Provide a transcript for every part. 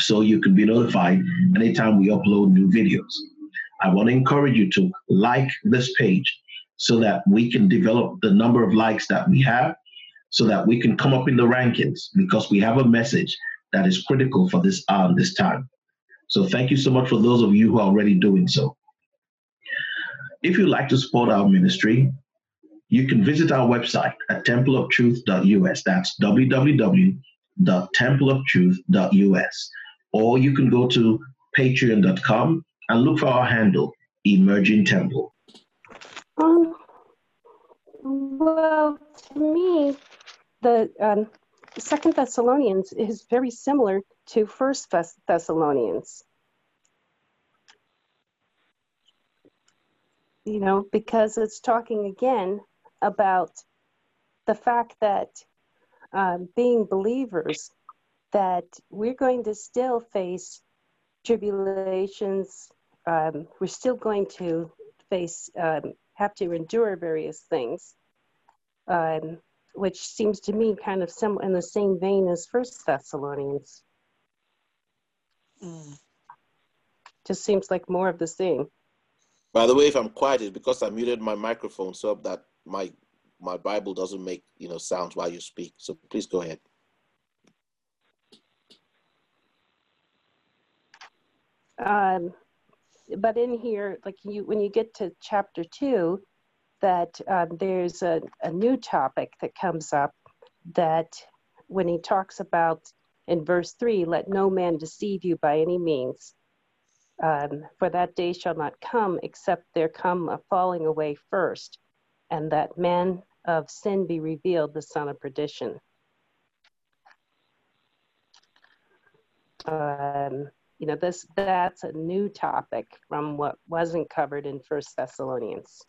so you can be notified anytime we upload new videos. I want to encourage you to like this page so that we can develop the number of likes that we have so that we can come up in the rankings because we have a message that is critical for this um, this time. So thank you so much for those of you who are already doing so. If you'd like to support our ministry, you can visit our website at templeoftruth.us. That's www.templeoftruth.us. Or you can go to patreon.com and look for our handle, Emerging Temple. Um, well, to me, the um, Second Thessalonians is very similar to First Thessalonians. You know, because it's talking again about the fact that um, being believers, that we're going to still face tribulations. Um, we're still going to face, um, have to endure various things, um, which seems to me kind of some in the same vein as First Thessalonians. Mm. Just seems like more of the same. By the way, if I'm quiet, it's because I muted my microphone so that my my Bible doesn't make you know sounds while you speak. So please go ahead. Um, but in here, like you, when you get to chapter two, that um, there's a, a new topic that comes up that when he talks about in verse three, let no man deceive you by any means. Um, for that day shall not come except there come a falling away first, and that man of sin be revealed, the son of perdition. Um, you know, this that's a new topic from what wasn't covered in First Thessalonians.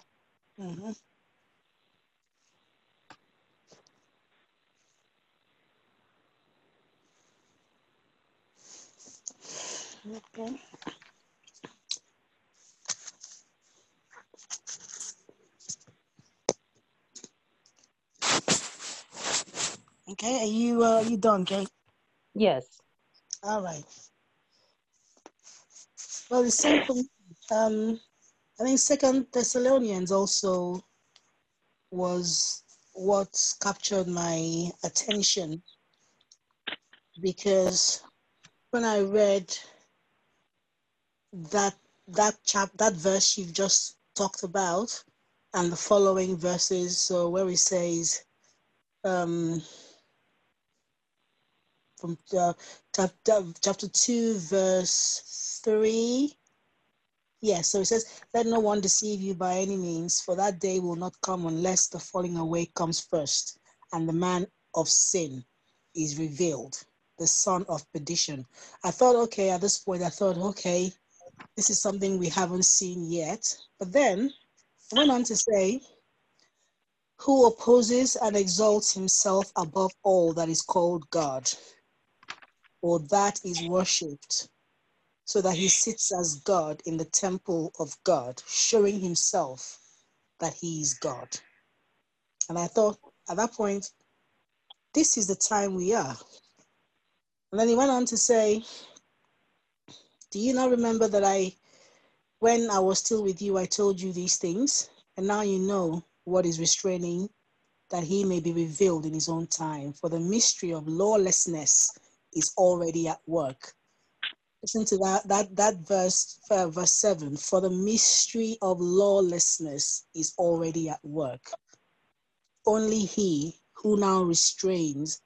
Mm-hmm. Okay. Okay, are you uh you done, Kate? Yes. All right. Well, the same for um I think Second Thessalonians also was what captured my attention because when I read that that chap that verse you've just talked about and the following verses so where he says um from uh, chapter, chapter 2, verse 3. Yes, so it says, Let no one deceive you by any means, for that day will not come unless the falling away comes first, and the man of sin is revealed, the son of perdition. I thought, okay, at this point, I thought, okay, this is something we haven't seen yet. But then I went on to say, who opposes and exalts himself above all that is called God or that is worshipped, so that he sits as God in the temple of God, showing himself that he is God. And I thought at that point, this is the time we are. And then he went on to say, Do you not remember that I, when I was still with you, I told you these things? And now you know what is restraining, that he may be revealed in his own time. For the mystery of lawlessness is already at work. Listen to that, that, that verse, uh, verse 7 For the mystery of lawlessness is already at work. Only he who now restrains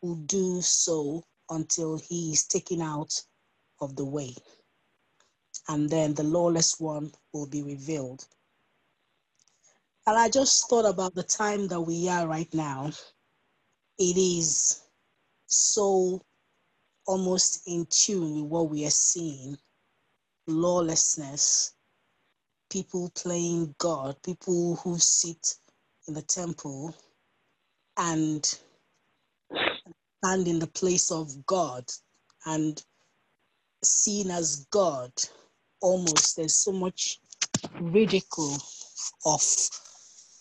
will do so until he is taken out of the way. And then the lawless one will be revealed. And I just thought about the time that we are right now. It is so almost in tune with what we are seeing lawlessness, people playing God, people who sit in the temple and stand in the place of God and seen as God. Almost there's so much ridicule of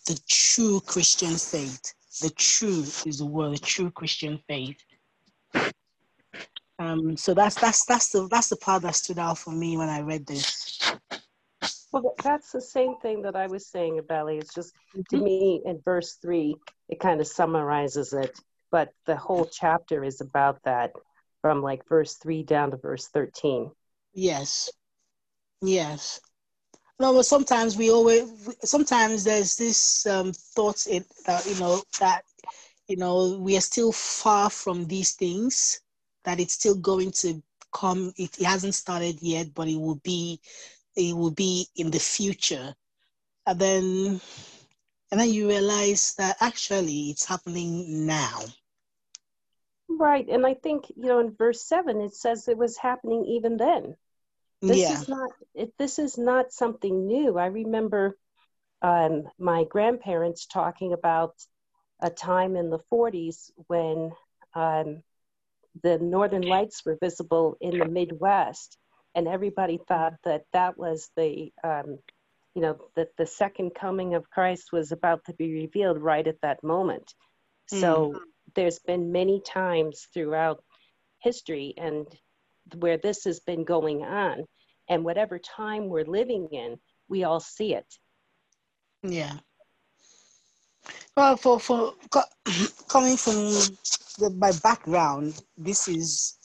the true Christian faith. The true is the word, the true Christian faith. Um, so that's that's that's the that's the part that stood out for me when I read this. Well, that's the same thing that I was saying, Abeli. It's just to me in verse three, it kind of summarizes it, but the whole chapter is about that from like verse three down to verse 13. Yes. Yes. No, but sometimes we always sometimes there's this um, thought in that you know that you know we are still far from these things that it's still going to come it, it hasn't started yet but it will be it will be in the future and then and then you realize that actually it's happening now Right. And I think, you know, in verse seven, it says it was happening even then. This yeah is not, it, this is not something new. I remember um, my grandparents talking about a time in the 40s when um, the northern lights were visible in the Midwest, and everybody thought that that was the, um, you know, that the second coming of Christ was about to be revealed right at that moment. So there's been many times throughout history and where this has been going on, and whatever time we're living in, we all see it. yeah well for for co- coming from the, my background this is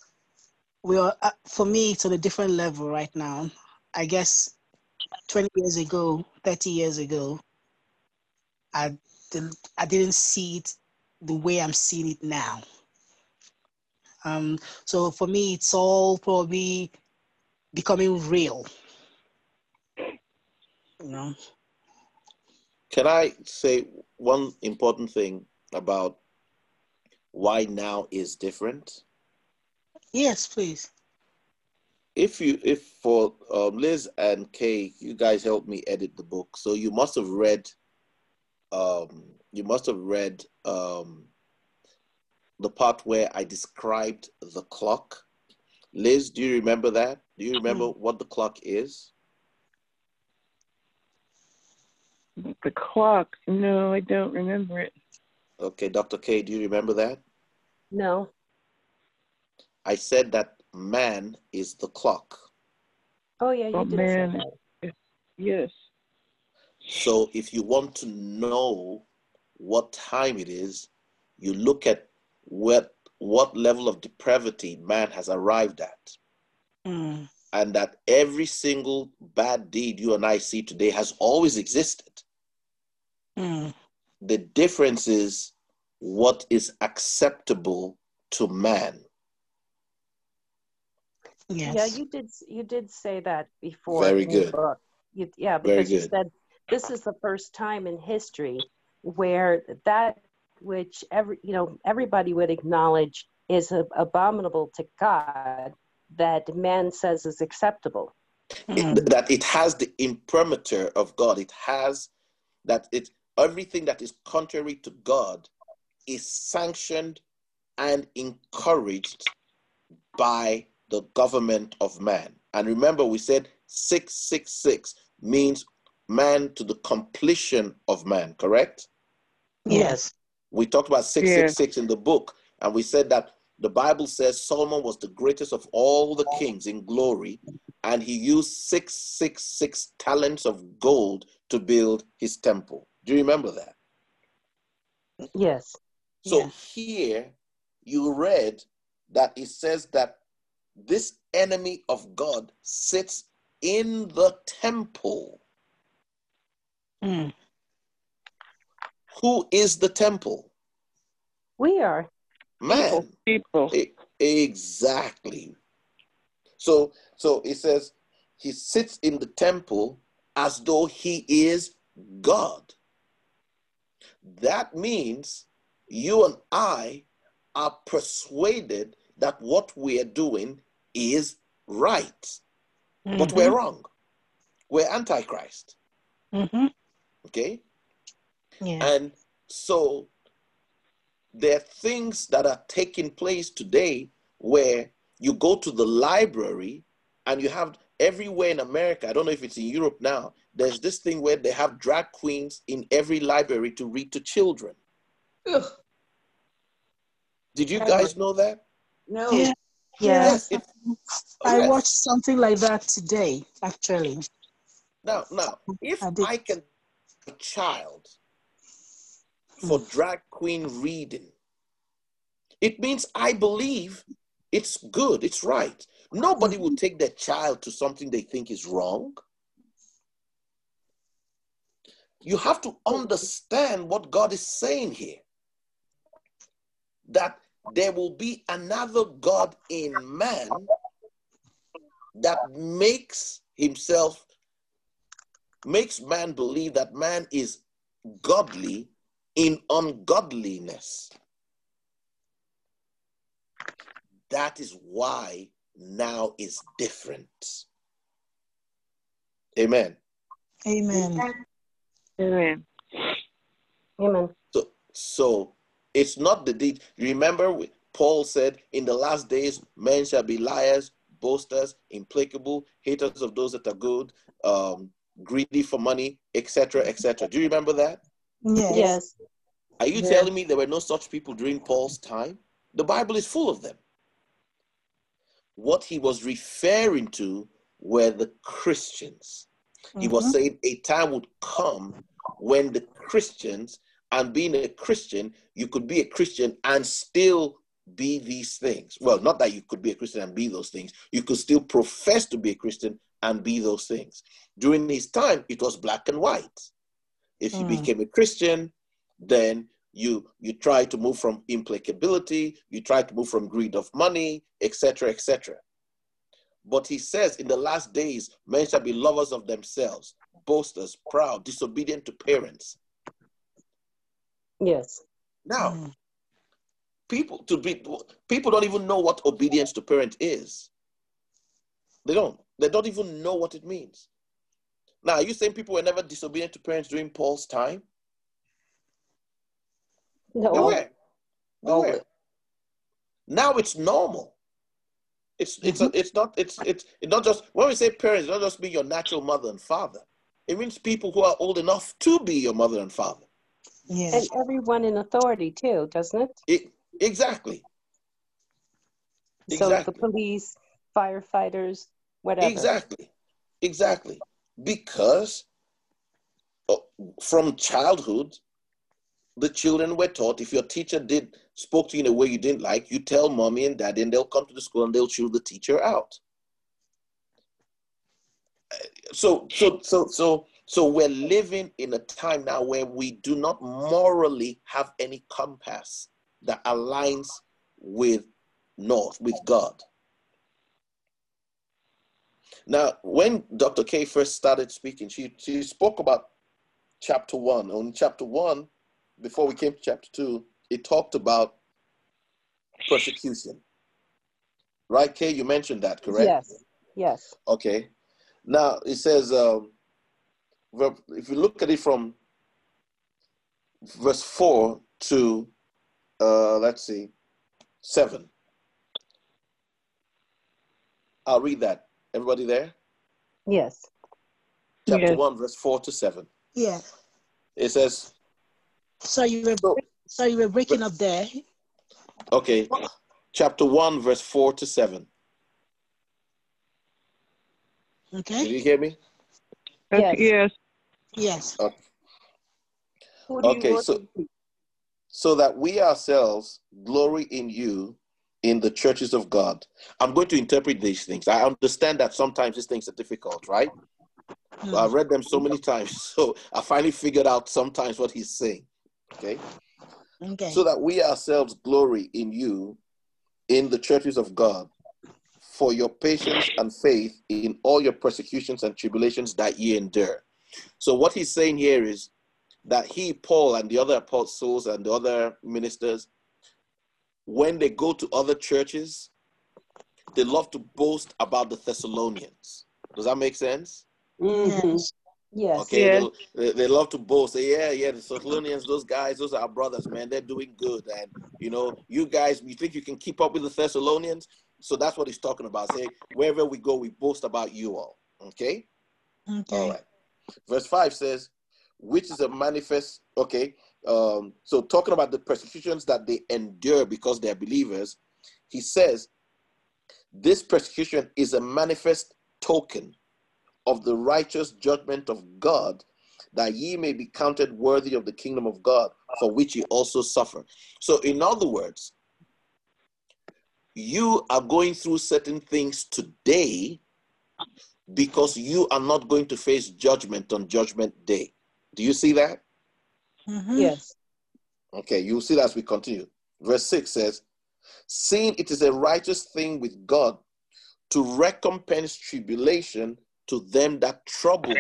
we are uh, for me it's on a different level right now. I guess 20 years ago 30 years ago i i didn't see it the way i'm seeing it now. Um so for me it's all probably becoming real. You know? Can I say one important thing about why now is different? yes please If you, if for um, Liz and Kay, you guys helped me edit the book, so you must have read, um, you must have read um, the part where I described the clock. Liz, do you remember that? Do you remember what the clock is? The clock. No, I don't remember it. Okay, Dr. K, do you remember that? No. I said that man is the clock. Oh, yeah, you Oh, did man. say that. Yes. So if you want to know what time it is, you look at what what level of depravity man has arrived at. Mm, And that every single bad deed you and I see today has always existed. Mm, The difference is what is acceptable to man. yes Yeah, you did. You did say that before. Very good. You, yeah, Very because you good. said this is the first time in history where that which every you know everybody would acknowledge is a, abominable to God that man says is acceptable. It- that it has the imprimatur of God. It has that it everything that is contrary to God is sanctioned and encouraged by the government of man. And remember, we said 666 means man to the completion of man, correct? yes We talked about 666 in the book, and we said that the Bible says Solomon was the greatest of all the kings in glory, and he used 666 talents of gold to build his temple. Do you remember that? Yes. So Yeah. here you read that it says that this enemy of God sits in the temple. Mm, Who is the temple? We are. Man. People. E- Exactly. So so it says he sits in the temple as though he is God. That means you and I are persuaded that what we are doing is right, but Mhm. we're wrong. We're antichrist. Mhm. Okay? Yeah. And so there are things that are taking place today where you go to the library and you have everywhere in America, I don't know if it's in Europe now, there's this thing where they have drag queens in every library to read to children. Ugh, Did you guys know that? no. Yeah. Yeah. Yes. It, I yes. watched something like that today, actually. Now, now, if I. I can a child for Mm. drag queen reading, it means I believe it's good, it's right. Nobody will take their child to something they think is wrong. You have to understand what God is saying here. That there will be another God in man that makes himself makes man believe that man is godly in ungodliness. That is why now is different. Amen. Amen. Amen. Amen. So, so it's not the deed. Remember, Paul said, "In the last days, men shall be liars, boasters, implacable, haters of those that are good, um, greedy for money, etc., etc." Do you remember that? Yes. Yes. Are you Yeah. telling me there were no such people during Paul's time? The Bible is full of them. What he was referring to were the Christians. He was Mhm. saying a time would come when the Christians, and being a Christian, you could be a Christian and still be these things. Well, not that you could be a Christian and be those things. You could still profess to be a Christian and be those things. During his time, it was black and white. If you Mm. became a Christian, then you you try to move from implacability, you try to move from greed of money, etc., etc. But he says, in the last days, men shall be lovers of themselves, boasters, proud, disobedient to parents. Yes. Now, Mm. people to be people don't even know what obedience to parent is. They don't. They don't even know what it means. Now, are you saying people were never disobedient to parents during Paul's time? They No. were. They Oh, were. Now it's normal. It's it's a, it's not it's it's it's not just when we say parents, it not just mean your natural mother and father. It means people who are old enough to be your mother and father. Yeah. And everyone in authority too, doesn't it? It, exactly. So the police, firefighters, whatever. Exactly. Exactly. Because uh, from childhood, the children were taught if your teacher did spoke to you in a way you didn't like, you tell mommy and daddy, and they'll come to the school and they'll chew the teacher out. So so so so so we're living in a time now where we do not morally have any compass that aligns with north, with God. Now, when Dr. K first started speaking, she, she spoke about chapter one. On chapter one, before we came to chapter two, it talked about persecution. Right, Kay? You mentioned that, correct? Yes. Yes. Okay. Now it says, um, if you look at it from verse four to, uh, let's see, seven. I'll read that. Everybody there? Yes. Chapter Yes. one, verse four to seven. Yes. It says, So you were So- so you were breaking up there. okay, chapter one, verse four to seven. Did Okay. you hear me? Yes. yes. Yes. who do you Okay, so- so that we ourselves glory in you in the churches of God. I'm going to interpret these things. I understand that sometimes these things are difficult, right? Mm. I've read them so many times, so I finally figured out sometimes what he's saying. Okay. Okay. So that we ourselves glory in you in the churches of God for your patience and faith in all your persecutions and tribulations that ye endure. So what he's saying here is that he, Paul, and the other apostles and the other ministers when they go to other churches, they love to boast about the Thessalonians. Does that make sense? Mhm. Yes. Yes. Okay, Yeah. they, they, they love to boast. Say, yeah, yeah, the Thessalonians, those guys, those are our brothers, man. They're doing good. And, you know, you guys, you think you can keep up with the Thessalonians? So that's what he's talking about. Say, wherever we go, we boast about you all. Okay? Okay. All right. Verse 5 says, which is a manifest, okay. Um, so talking about the persecutions that they endure because they're believers, he says, this persecution is a manifest token of the righteous judgment of God, that ye may be counted worthy of the kingdom of God, for which ye also suffer. So, in other words, you are going through certain things today because you are not going to face judgment on judgment day. Do you see that? Mhm. Yes. Okay, you'll see that as we continue. Verse 6 says, Seeing it is a righteous thing with God to recompense tribulation to them that trouble.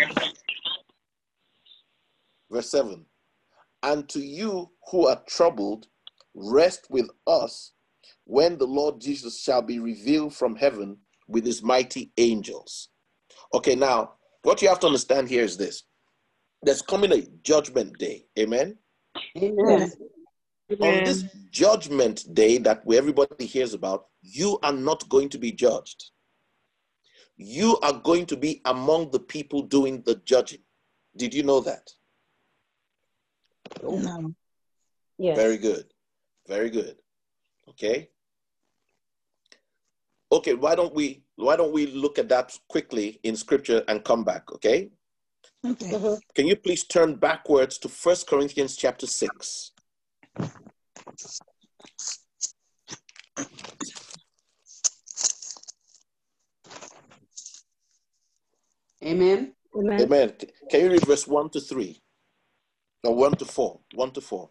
Verse 7 And to you who are troubled, rest with us when the Lord Jesus shall be revealed from heaven with his mighty angels. Okay, now, what you have to understand here is this there's coming a judgment day. Amen. Yes. on this judgment day that everybody hears about, you are not going to be judged. You are going to be among the people doing the judging. Did you know that? No. Yes. Very good. Very good. Okay. Okay, why don't we why don't we look at that quickly in scripture and come back, okay? Okay. Mhm. Can you please turn backwards to First Corinthians chapter 6? Amen. Amen. Amen. Can you read verse 1 to 3? Or 1 to 4? 1 to 4.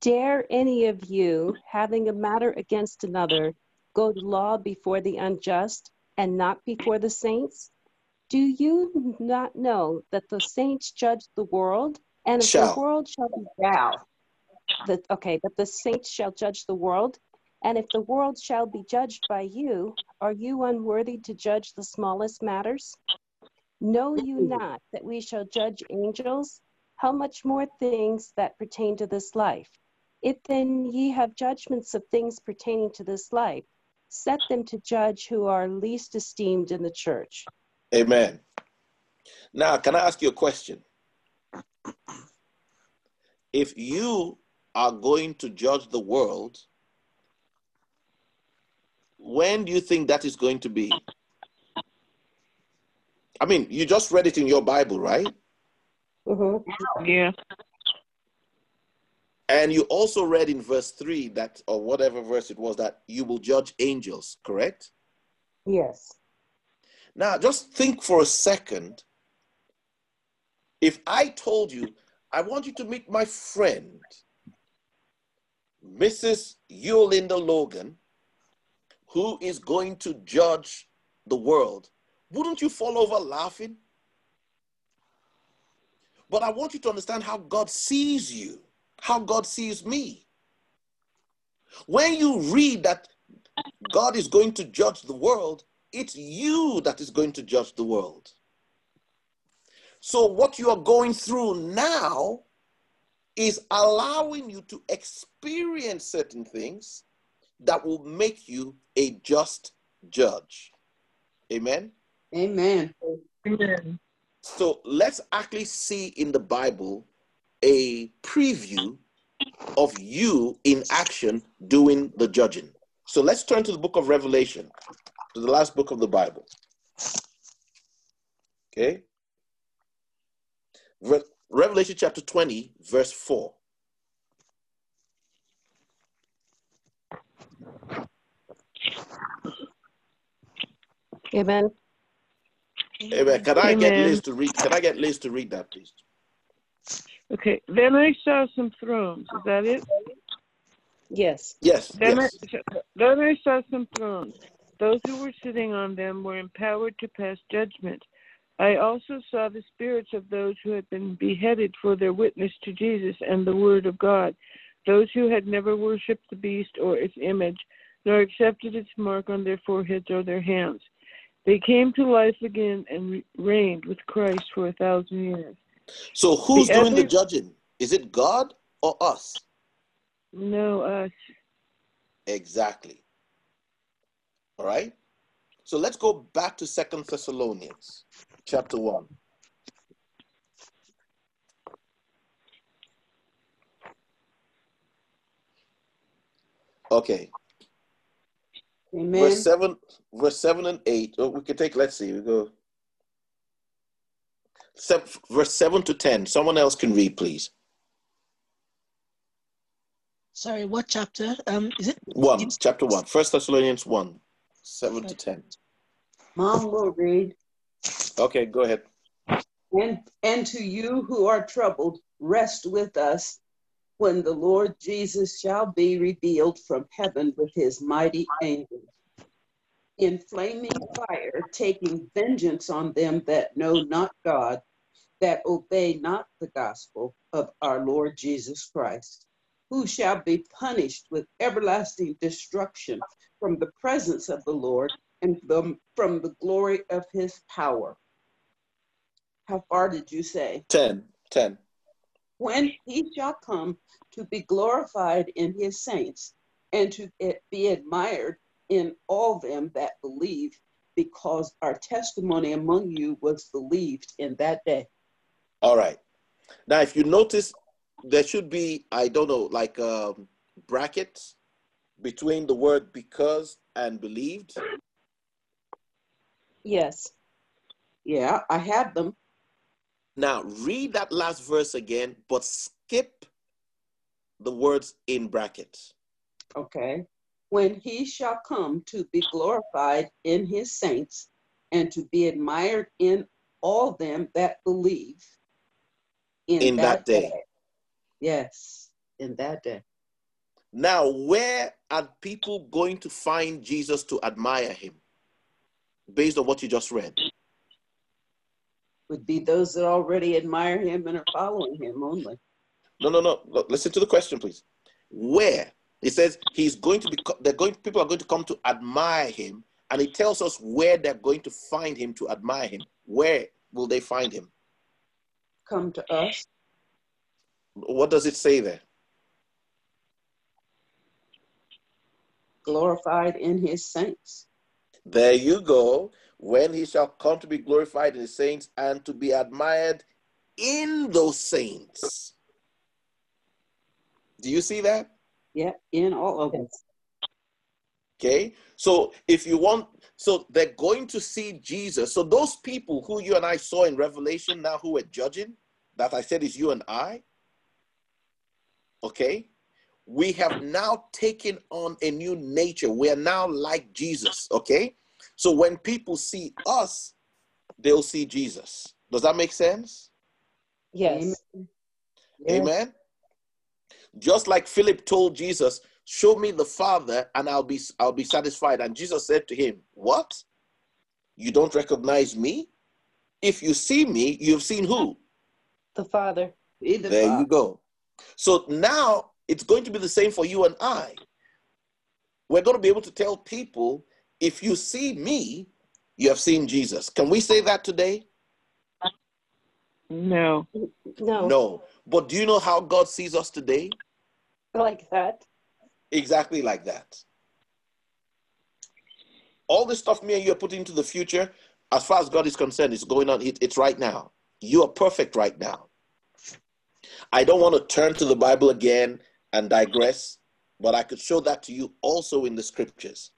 Dare any of you, having a matter against another, go to law before the unjust and not before the saints? Do you not know that the saints judge the world? And if Shall. the world shall be Shall. that okay, but the saints shall judge the world. And if the world shall be judged by you, are you unworthy to judge the smallest matters? Know you not that we shall judge angels? How much more things that pertain to this life? If then ye have judgments of things pertaining to this life, set them to judge who are least esteemed in the church. Amen. Now, can I ask you a question? If you are going to judge the world, when do you think that is going to be? I mean, you just read it in your Bible, right? Mhm. Yeah. And you also read in verse 3 that, or whatever verse it was, that you will judge angels, correct? Yes. Now, just think for a second. If I told you, I want you to meet my friend, Mrs. Yolinda Logan, who is going to judge the world, wouldn't you fall over laughing? But I want you to understand how God sees you, how God sees me. When you read that God is going to judge the world, it's you that is going to judge the world. So, what you are going through now is allowing you to experience certain things that will make you a just judge. Amen. Amen. Amen. So, let's actually see in the Bible a preview of you in action doing the judging. So, let's turn to the book of Revelation, to the last book of the Bible. Okay. Re- Revelation chapter 20, verse 4. Amen. Amen. Can I get Amen. Liz to read? Can I get Liz to read that, please? Okay. Then I saw some thrones. Is that it? Yes. Yes. Then, Yes. I, then I saw some thrones. Those who were sitting on them were empowered to pass judgment. I also saw the spirits of those who had been beheaded for their witness to Jesus and the word of God, those who had never worshipped the beast or its image, nor accepted its mark on their foreheads or their hands. They came to life again and re- reigned with Christ for a thousand years. So who's The doing the judging? Is it God or us? No, us. Exactly. All right. So let's go back to Second Thessalonians, chapter one. Okay, Amen. verse seven, verse seven and eight. Oh, we could take. Let's see. We go. Seven, verse seven to ten. Someone else can read, please. Sorry, what chapter? Um, is it? One, chapter one. First Thessalonians one, seven to ten. Mom will read. Okay, go ahead. And, and to you who are troubled, rest with us when the Lord Jesus shall be revealed from heaven with his mighty angels. In flaming fire, taking vengeance on them that know not God, that obey not the gospel of our Lord Jesus Christ, who shall be punished with everlasting destruction from the presence of the Lord and from, from the glory of his power. How far did you say? Ten. Ten. When he shall come to be glorified in his saints and to be admired in all them that believe because our testimony among you was believed in that day All right. Now, if you notice, there should be, I don't know, like um, brackets between the word because and believed. Yes. yeah i had them Now, read that last verse again, but skip the words in brackets. okay when he shall come to be glorified in his saints and to be admired in all them that believe In that day. yes in that day Now, where are people going to find Jesus to admire him based on what you just read? Would be those that already admire him and are following him only. No, no, no. Look, Listen to the question, please. Where? It says he's going to be, they're going, people are going to come to admire him, and it tells us where they're going to find him to admire him. Where will they find him? Come to us. What does it say there? glorified in his saints. There you go. When he shall come to be glorified in the saints and to be admired in those saints. Do you see that? Yeah, in all of us. Okay. So if you want, so they're going to see Jesus. So those people who you and I saw in Revelation now who were judging, that I said is you and I. Okay. We have now taken on a new nature. We are now like Jesus. Okay. So when people see us, they'll see Jesus. Does that make sense? Yes. Amen. Yes. Amen. Just like Philip told Jesus, "Show me the Father, and I'll be I'll be satisfied." And Jesus said to him, "What? You don't recognize me? If you see me, you've seen who? The Father. Be the There Father. you go. So now it's going to be the same for you and I. We're going to be able to tell people, if you see me, you have seen Jesus. Can we say that today? No. No. No. But do you know how God sees us today? Like that. Exactly like that. All this stuff me and you are putting into the future, as far as God is concerned, is going on. It, it's right now. You are perfect right now. I don't want to turn to the Bible again and digress, but I could show that to you also in the scriptures.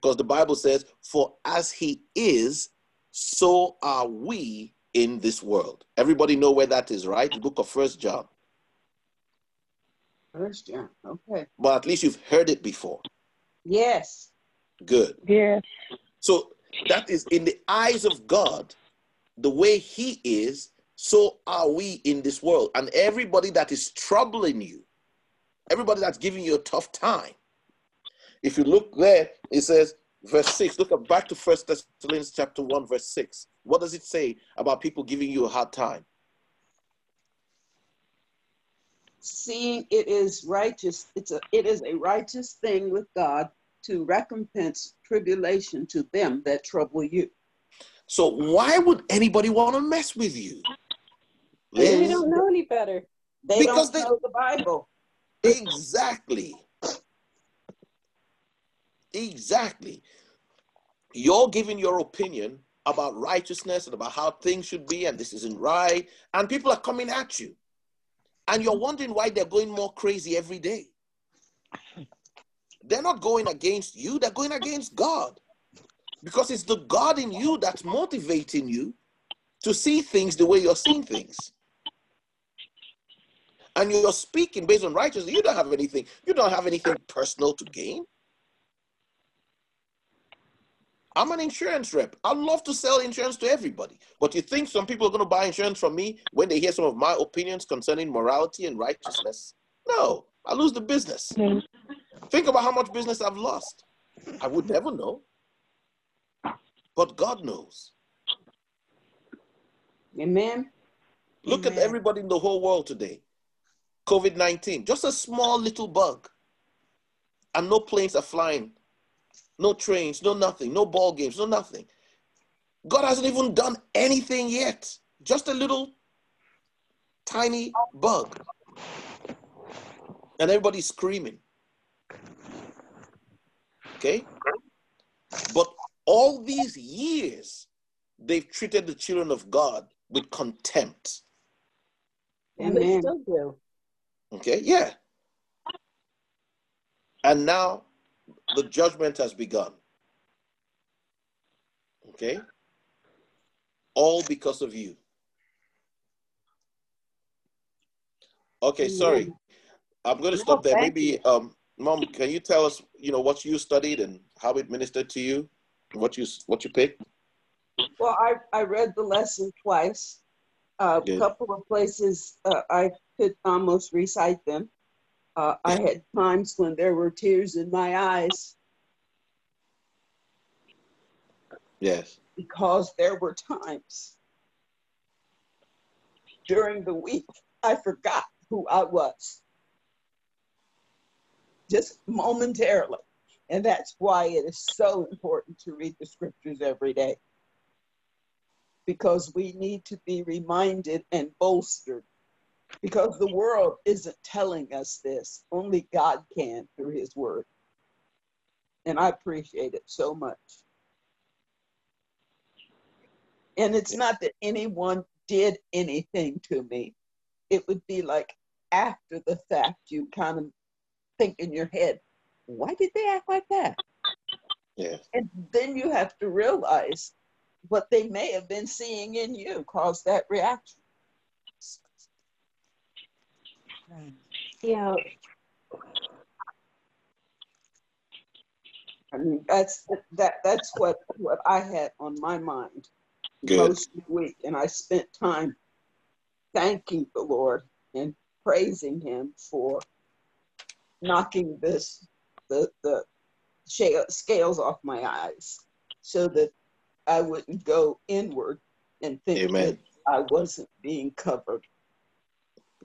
Because the Bible says, For as he is, so are we in this world. Everybody know where that is, right? The book of First John. First John. Okay. But at least you've heard it before. Yes. Good. Yes. So that is in the eyes of God, the way He is, so are we in this world. And everybody that is troubling you, everybody that's giving you a tough time, if you look there, it says, verse 6. Look at back to First Thessalonians chapter 1, verse 6. What does it say about people giving you a hard time? Seeing it is righteous, it's a it is a righteous thing with God to recompense tribulation to them that trouble you. So why would anybody want to mess with you? They don't know any better. They Because don't they- know the Bible. Exactly. Exactly. You're giving your opinion about righteousness and about how things should be, and this isn't right. And people are coming at you. And you're wondering why they're going more crazy every day. They're not going against you, they're going against God. Because it's the God in you that's motivating you to see things the way you're seeing things. And you're speaking based on righteousness. You don't have anything, you don't have anything personal to gain. I'm an insurance rep. I love to sell insurance to everybody. But you think some people are going to buy insurance from me when they hear some of my opinions concerning morality and righteousness? No, I lose the business. Think about how much business I've lost. I would never know. But God knows. Amen. Look at everybody in the whole world today. COVID 19, just a small little bug. And no planes are flying, no trains, no nothing, no ball games, no nothing. God hasn't even done anything yet. Just a little tiny bug. And everybody's screaming. Okay? But all these years, they've treated the children of God with contempt. And they Amen. still do. Okay, yeah. And now the judgment has begun. Okay? All because of you. Okay, sorry. I'm going to stop there. Maybe, um, Mom, can you tell us, you know, what you studied and how it ministered to you? What you what you picked? Well, I, I read the lesson twice. A couple of places uh, I could almost recite them. Uh, I had times when there were tears in my eyes Yes. because there were times during the week I forgot who I was. Just momentarily. And that's why it is so important to read the scriptures every day. Because we need to be reminded and bolstered. Because the world isn't telling us this, only God can through his word. And I appreciate it so much. And it's not that anyone did anything to me. It would be like after the fact, you kind of think in your head, why did they act like that? Yes. And then you have to realize what they may have been seeing in you caused that reaction. Know, I mean, that's that that's what what I had on my mind Good. most of the week, and I spent time thanking the Lord and praising Him for knocking this the the scales off my eyes, so that I wouldn't go inward and think Amen. that I wasn't being covered,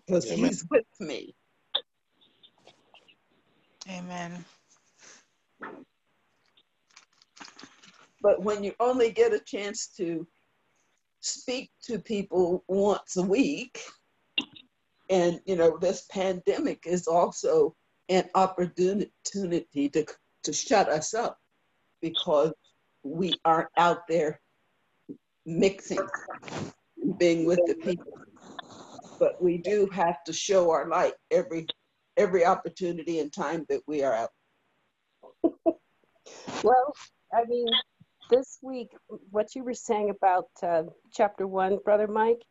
because Amen. He's with me. Amen. But when you only get a chance to speak to people once a week, and you know, this pandemic is also an opportunity to, to shut us up because we aren't out there mixing being with the people. But we do have to show our light every every opportunity and time that we are out. well, I mean, this week, what you were saying about uh, chapter one, Brother Mike,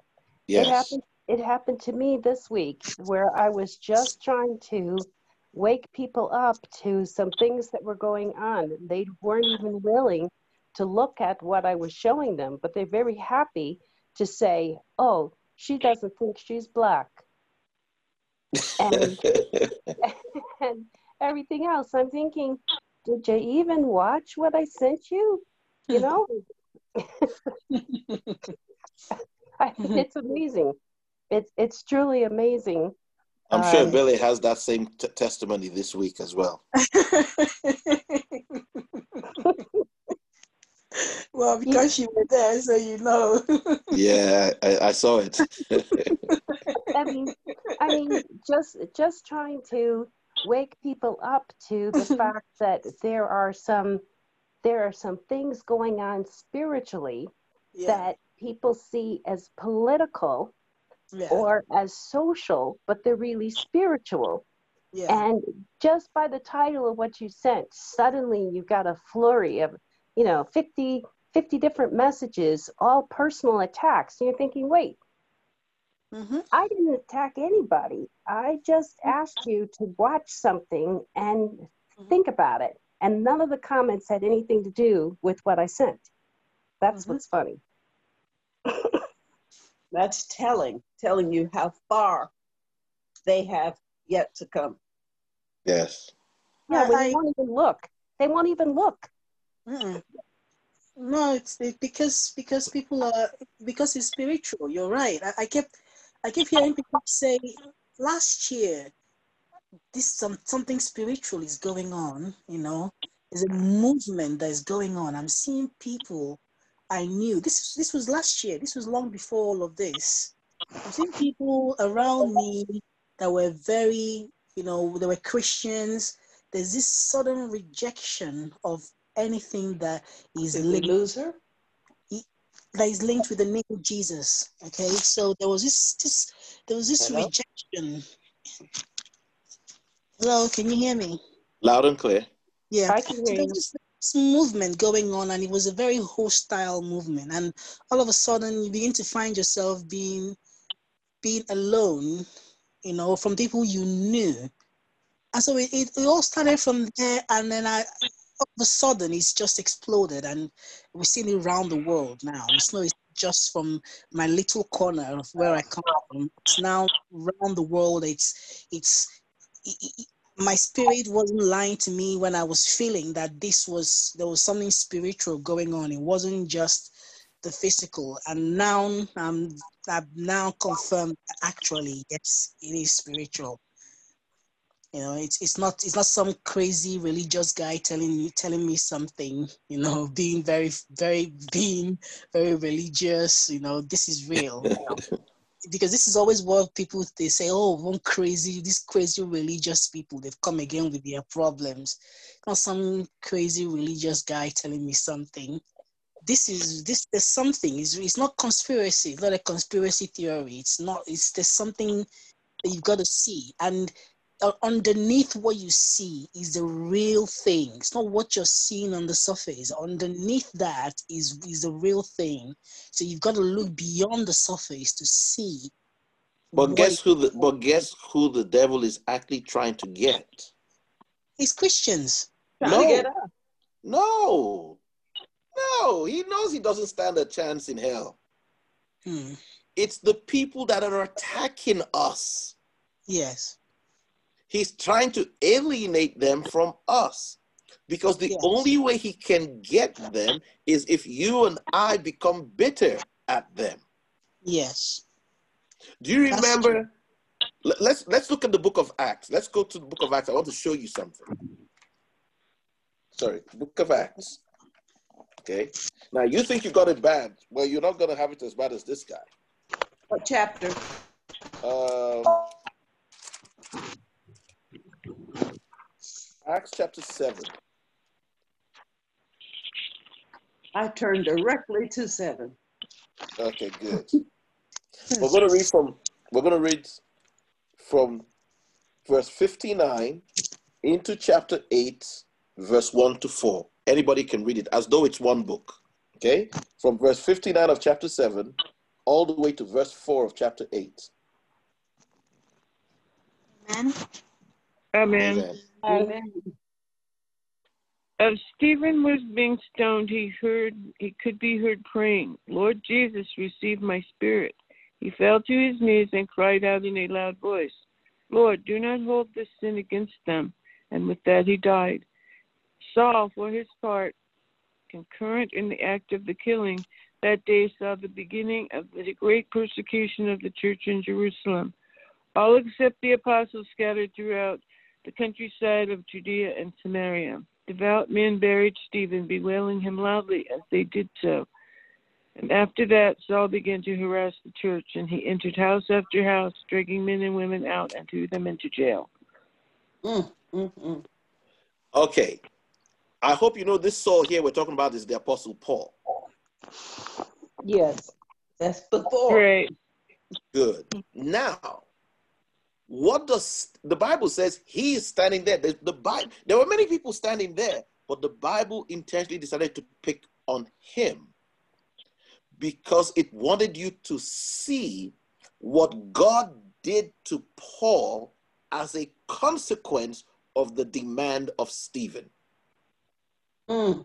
Yes. it happened. It happened to me this week where I was just trying to wake people up to some things that were going on. They weren't even willing to look at what I was showing them, but they're very happy to say, "Oh, she doesn't think she's black," and and everything else. I'm thinking, did you even watch what I sent you? You know? I it's amazing. It's it's truly amazing. I'm sure Um, Billy has that same t- testimony this week as well. well, because you were there, so you know. Yeah, I, I saw it. I mean, I mean, just just trying to wake people up to the fact that there are some there are some things going on spiritually yeah. that people see as political yeah. or as social, but they're really spiritual. yeah. And just by the title of what you sent, suddenly you got a flurry of, you know, 50, 50 different messages, all personal attacks. And you're thinking, wait, hmm I didn't attack anybody. I just asked you to watch something and Mhm. think about it. And none of the comments had anything to do with what I sent. That's Mhm. what's funny. That's telling, telling you how far they have yet to come. yes. Yeah, when I- they won't even look. They won't even look. Mm-mm. No, it's it, because because people are because it's spiritual. You're right. I, I kept I keep hearing people say last year this some something spiritual is going on. You know, there's a movement that is going on. I'm seeing people I knew. This this was last year. This was long before all of this. I'm seeing people around me that were very, you know, they were Christians. There's this sudden rejection of anything that is Did we linked lose that is linked with the name of Jesus. Okay, so there was this this there was this Hello? rejection. Hello, can you hear me? Loud and clear. Yeah. I can So hear there you. was this movement going on, and it was a very hostile movement. And all of a sudden, you begin to find yourself being being alone, you know, from people you knew. And so it, it, it all started from there, and then I all of a sudden it's just exploded, and we're seeing it around the world now. It's not just from my little corner of where I come from. It's now around the world. It's it's it, it, my spirit wasn't lying to me when I was feeling that this was there was something spiritual going on. It wasn't just the physical. And now I'm I've now confirmed actually yes, it is spiritual. You know, it's it's not it's not some crazy religious guy telling you telling me something, you know, being very very being very religious, you know, this is real. because this is always what people they say oh one crazy these crazy religious people they've come again with their problems. Not some crazy religious guy telling me something. This is this there's something it's, it's not conspiracy it's not a conspiracy theory it's not it's there's something that you've got to see. And underneath what you see is the real thing it's not what you're seeing on the surface underneath that is is the real thing so you've got to look beyond the surface to see. But guess who the but guess who the devil is actually trying to get? It's Christians. No. get. No. No, he knows he doesn't stand a chance in hell. Hmm. It's the people that are attacking us. Yes. He's trying to alienate them from us. Because the Yes. only way he can get them is if you and I become bitter at them. Yes. Do you remember? Let- Let's let's look at the book of Acts. Let's go to the book of Acts. I want to show you something. Sorry, book of Acts. Okay. Now you think you got it bad. Well, you're not gonna have it as bad as this guy. What chapter? Um, Acts chapter seven. I turned directly to seven. Okay, good. We're going to read from we're going to read from verse 59 into chapter 8 verse 1 to 4. Anybody can read it as though it's one book. Okay? From verse 59 of chapter 7 all the way to verse 4 of chapter 8. Amen. Amen. Amen. Amen. As Stephen was being stoned, he heard he could be heard praying, Lord Jesus, receive my spirit. He fell to his knees and cried out in a loud voice, Lord, do not hold this sin against them. And with that he died. Saul, for his part, concurrent in the act of the killing, that day saw the beginning of the great persecution of the church in Jerusalem. All except the apostles scattered throughout the countryside of Judea and Samaria. Devout men buried Stephen, bewailing him loudly as they did so. And after that, Saul began to harass the church, and he entered house after house, dragging men and women out and threw them into jail. Mm, mm, mm. Okay. I hope you know this Saul here we're talking about is the Apostle Paul. Yes, that's before. Great. Good. Now, what does the Bible says he is standing there? The, the Bible, there were many people standing there, but the Bible intentionally decided to pick on him because it wanted you to see what God did to Paul as a consequence of the demand of Stephen. Mm,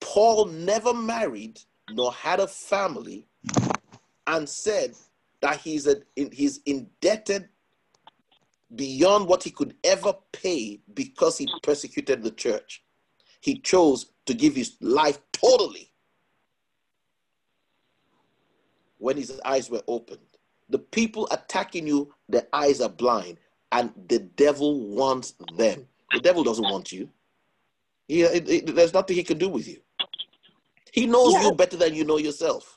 Paul never married nor had a family and said that he's, a, he's indebted beyond what he could ever pay because he persecuted the church. He chose to give his life totally when his eyes were opened. The people attacking you, their eyes are blind, and the devil wants them. The devil doesn't want you. He, it- it- there's nothing he can do with you. He knows Yeah. you better than you know yourself.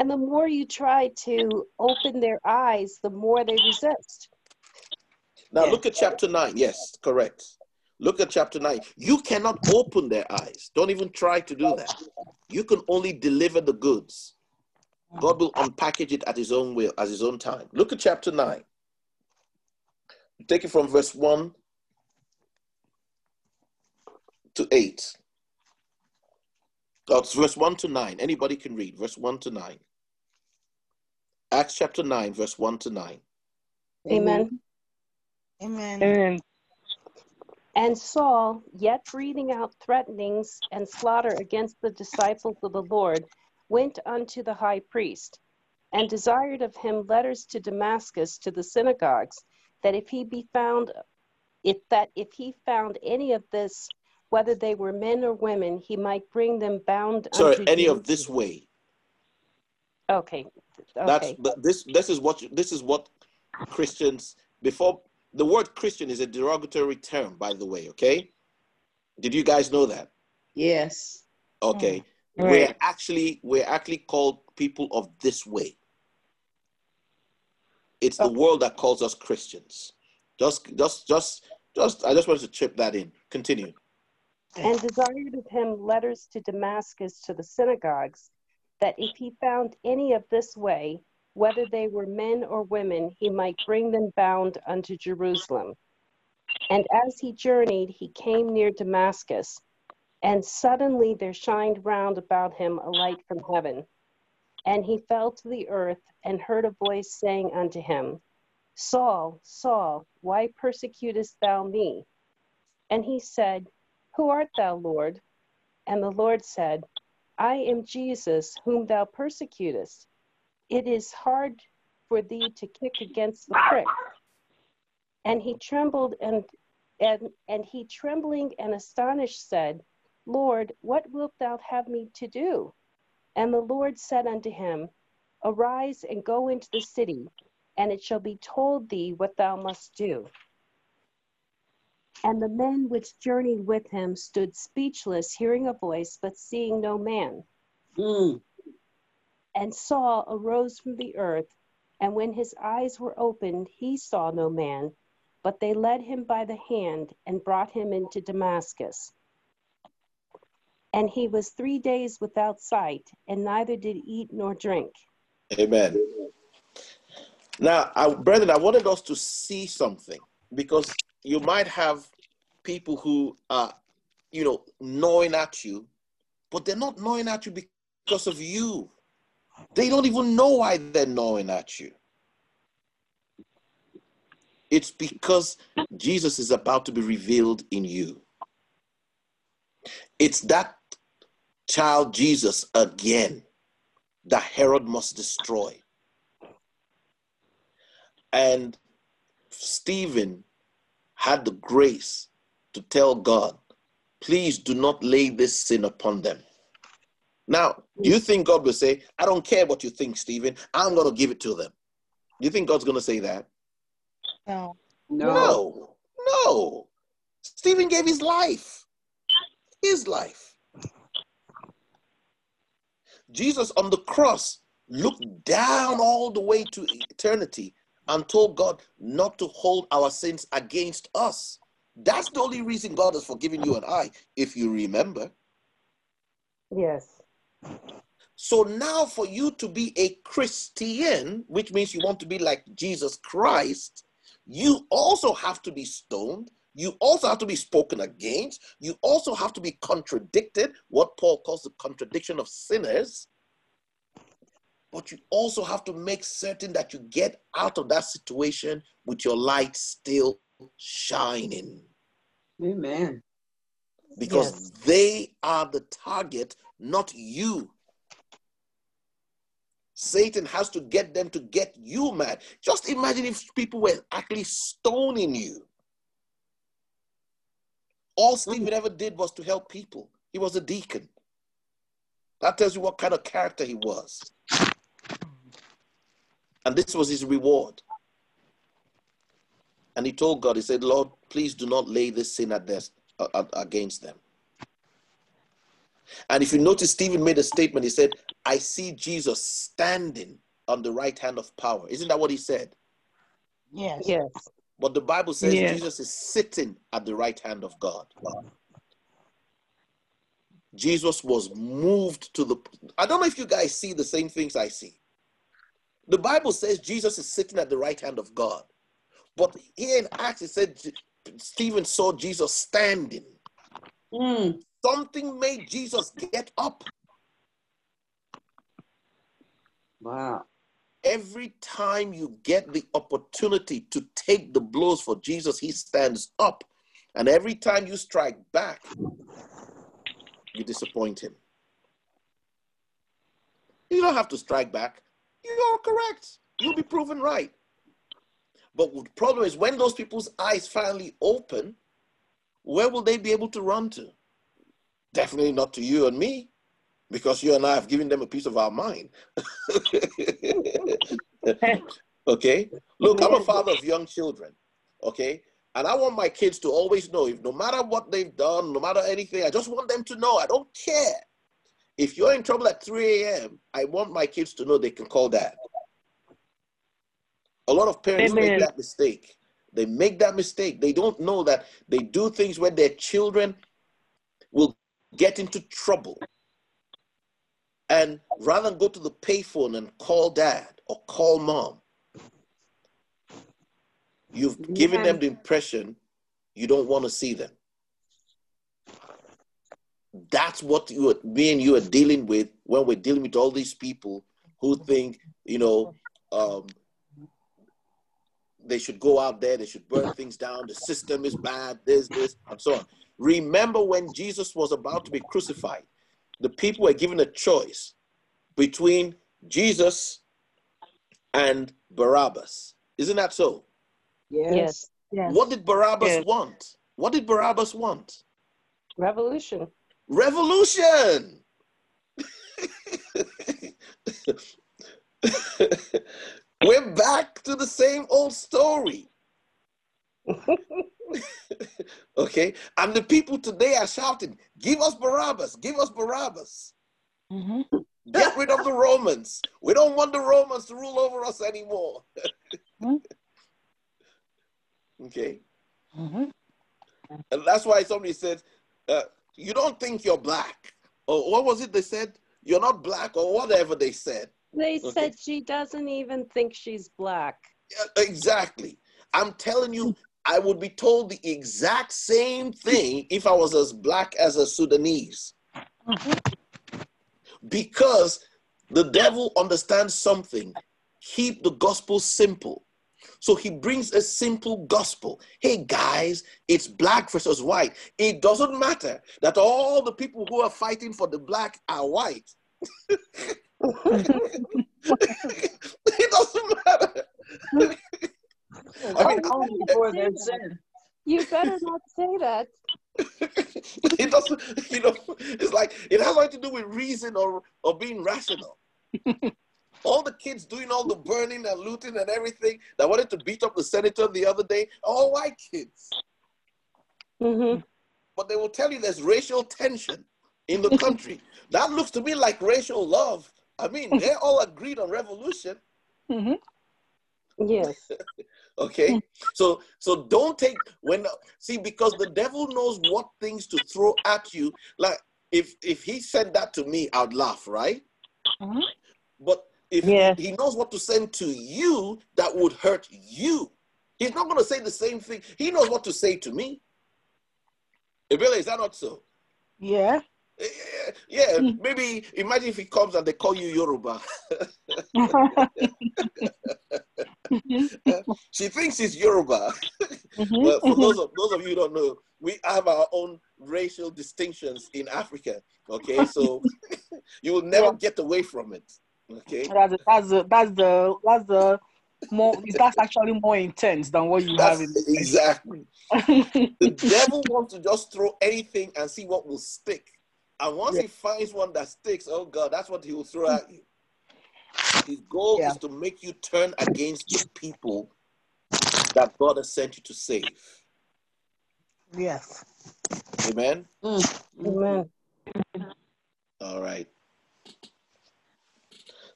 And the more you try to open their eyes, the more they resist. Now Yeah. look at chapter 9. Yes, correct. Look at chapter 9. You cannot open their eyes. Don't even try to do that. You can only deliver the goods. God will unpackage it at his own will, at his own time. Look at chapter 9. Take it from verse 1 to 8. Oh, it's verse 1 to 9. Anybody can read. Verse 1 to 9. Acts chapter 9, verse 1 to 9. Amen. Amen. And And Saul, yet breathing out threatenings and slaughter against the disciples of the Lord, went unto the high priest and desired of him letters to Damascus to the synagogues, that if he be found, if that if he found any of this, whether they were men or women, he might bring them bound Sorry, unto any of this way. Okay. That's but this this is what this is what Christians before the word Christian is a derogatory term, by the way, okay? Did you guys know that? Yes. Okay. Mm. We're Right. actually we're actually called people of this way. It's the world that calls us Christians. Just just just just I just wanted to chip that in. Continue. and desired of him letters to Damascus to the synagogues, that if he found any of this way, whether they were men or women, he might bring them bound unto Jerusalem. And as he journeyed, he came near Damascus, and suddenly there shined round about him a light from heaven. And he fell to the earth and heard a voice saying unto him, Saul, Saul, why persecutest thou me? And he said, Who art thou, Lord? And the Lord said, I am Jesus, whom thou persecutest. It is hard for thee to kick against the prick. And he trembled and and and he trembling and astonished said, Lord, what wilt thou have me to do? And the Lord said unto him, Arise and go into the city, and it shall be told thee what thou must do. And the men which journeyed with him stood speechless, hearing a voice, but seeing no man. Mm, And Saul arose from the earth, and when his eyes were opened, he saw no man, but they led him by the hand and brought him into Damascus. And he was three days without sight, and neither did eat nor drink. Amen. Now, I, brethren, I wanted us to see something because you might have people who are, you know, gnawing at you, but they're not gnawing at you because of you. They don't even know why they're gnawing at you. It's because Jesus is about to be revealed in you. It's that child Jesus again that Herod must destroy. And Stephen had the grace to tell God, please do not lay this sin upon them. Now, do you think God will say, I don't care what you think, Stephen, I'm going to give it to them? Do you think God's going to say that? No. No. No. No. Stephen gave his life. His life. Jesus on the cross looked down all the way to eternity and told God not to hold our sins against us. That's the only reason God has forgiven you and I, if you remember. Yes. So now, for you to be a Christian, which means you want to be like Jesus Christ, you also have to be stoned. You also have to be spoken against. You also have to be contradicted, what Paul calls the contradiction of sinners. But you also have to make certain that you get out of that situation with your light still shining Amen. because Yes. they are the target, not you. Satan has to get them to get you mad. Just imagine if people were actually stoning you. All hmm. Stephen ever did was to help people. He was a deacon. That tells you what kind of character he was. And this was his reward. And he told God, he said, Lord, please do not lay this sin at this, uh, uh, against them. And if you notice, Stephen made a statement. He said, I see Jesus standing on the right hand of power. Isn't that what he said? Yes. Yes. But the Bible says Yes. Jesus is sitting at the right hand of God. Jesus was moved to the. I don't know if you guys see the same things I see. The Bible says Jesus is sitting at the right hand of God. But here in Acts, it said Stephen saw Jesus standing. Mm. Something made Jesus get up. Wow. Every time you get the opportunity to take the blows for Jesus, he stands up. And every time you strike back, you disappoint him. You don't have to strike back. You're correct. You'll be proven right. But the problem is when those people's eyes finally open, where will they be able to run to? Definitely not to you and me, because you and I have given them a piece of our mind. okay? Look, I'm a father of young children. Okay? And I want my kids to always know if no matter what they've done, no matter anything, I just want them to know I don't care. If you're in trouble at 3 a.m., I want my kids to know they can call dad. A lot of parents Amen. make that mistake. They make that mistake. They don't know that they do things where their children will get into trouble. And rather than go to the payphone and call dad or call mom, you've given them the impression you don't want to see them. That's what you, are- me and you are dealing with when we're dealing with all these people who think, you know, um, they should go out there, they should burn things down, the system is bad, this, this, and so on. Remember when Jesus was about to be crucified, the people were given a choice between Jesus and Barabbas. Isn't that so? Yes. Yes. Yes. What did Barabbas Yes. want? What did Barabbas want? Revolution. Revolution. We're back to the same old story. okay? And the people today are shouting, Give us Barabbas, give us Barabbas. Mhm. Get rid of the Romans. We don't want the Romans to rule over us anymore. Hmm. okay? Mhm. And that's why somebody said, uh, You don't think you're black. Or what was it they said? You're not black, or whatever they said. They Okay. said she doesn't even think she's black. Yeah, exactly. I'm telling you, I would be told the exact same thing if I was as black as a Sudanese. Because the devil understands something. Keep the gospel simple. So he brings a simple gospel. Hey guys, it's black versus white. It doesn't matter that all the people who are fighting for the black are white. it doesn't matter. I mean, Only for their sin. You better not say that. it doesn't, you know, it's like it has nothing to do with reason or, or being rational. All the kids doing all the burning and looting and everything that wanted to beat up the senator the other day, all white kids. Mm-hmm. But they will tell you there's racial tension in the country. that looks to me like racial love. I mean, they're all agreed on revolution. Mm-hmm. Yes. okay so so don't take when see because the devil knows what things to throw at you like if if he said that to me i'd laugh right Mhm. but if Yes. he, knows what to send to you that would hurt you he's not going to say the same thing he knows what to say to me Ebele, is that not so Yeah. Eh, yeah maybe imagine if he comes and they call you yoruba she thinks he's yoruba Mhm. Well, for those of those of you who don't know, we have our own racial distinctions in Africa. Okay, so you will never Yeah. get away from it. Okay, That's the, that's the that's the that's the more that's actually more intense than what you that's have in exactly. The devil wants to just throw anything and see what will stick. And once he finds one that sticks, oh God, that's what he will throw at you. His goal Yeah. is to make you turn against the people that God has sent you to save. yes. Amen. Mm. Amen. All right.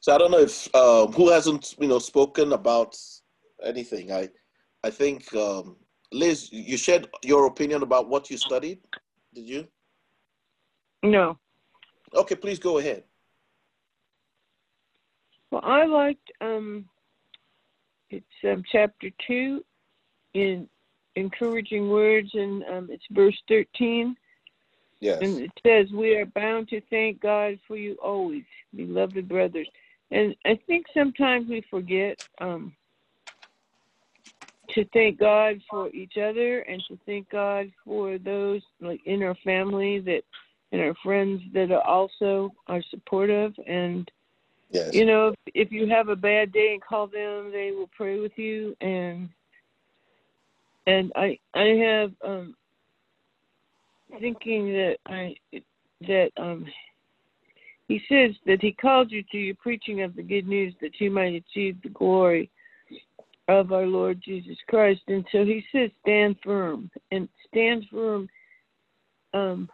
So I don't know if um, who hasn't you know spoken about anything. I I think um, Liz, you shared your opinion about what you studied. Did you? No. Okay, please go ahead. Well, I liked um, it's um, chapter two in encouraging words, and um, it's verse thirteen, Yes. and it says, "We are bound to thank God for you always, beloved brothers." And I think sometimes we forget um, to thank God for each other and to thank God for those like in our family that and our friends that are also are supportive and Yes. you know if, if you have a bad day and call them they will pray with you and and i i have um thinking that i that um he says that he called you to your preaching of the good news that you might achieve the glory of our lord jesus christ and so he says stand firm and stand firm um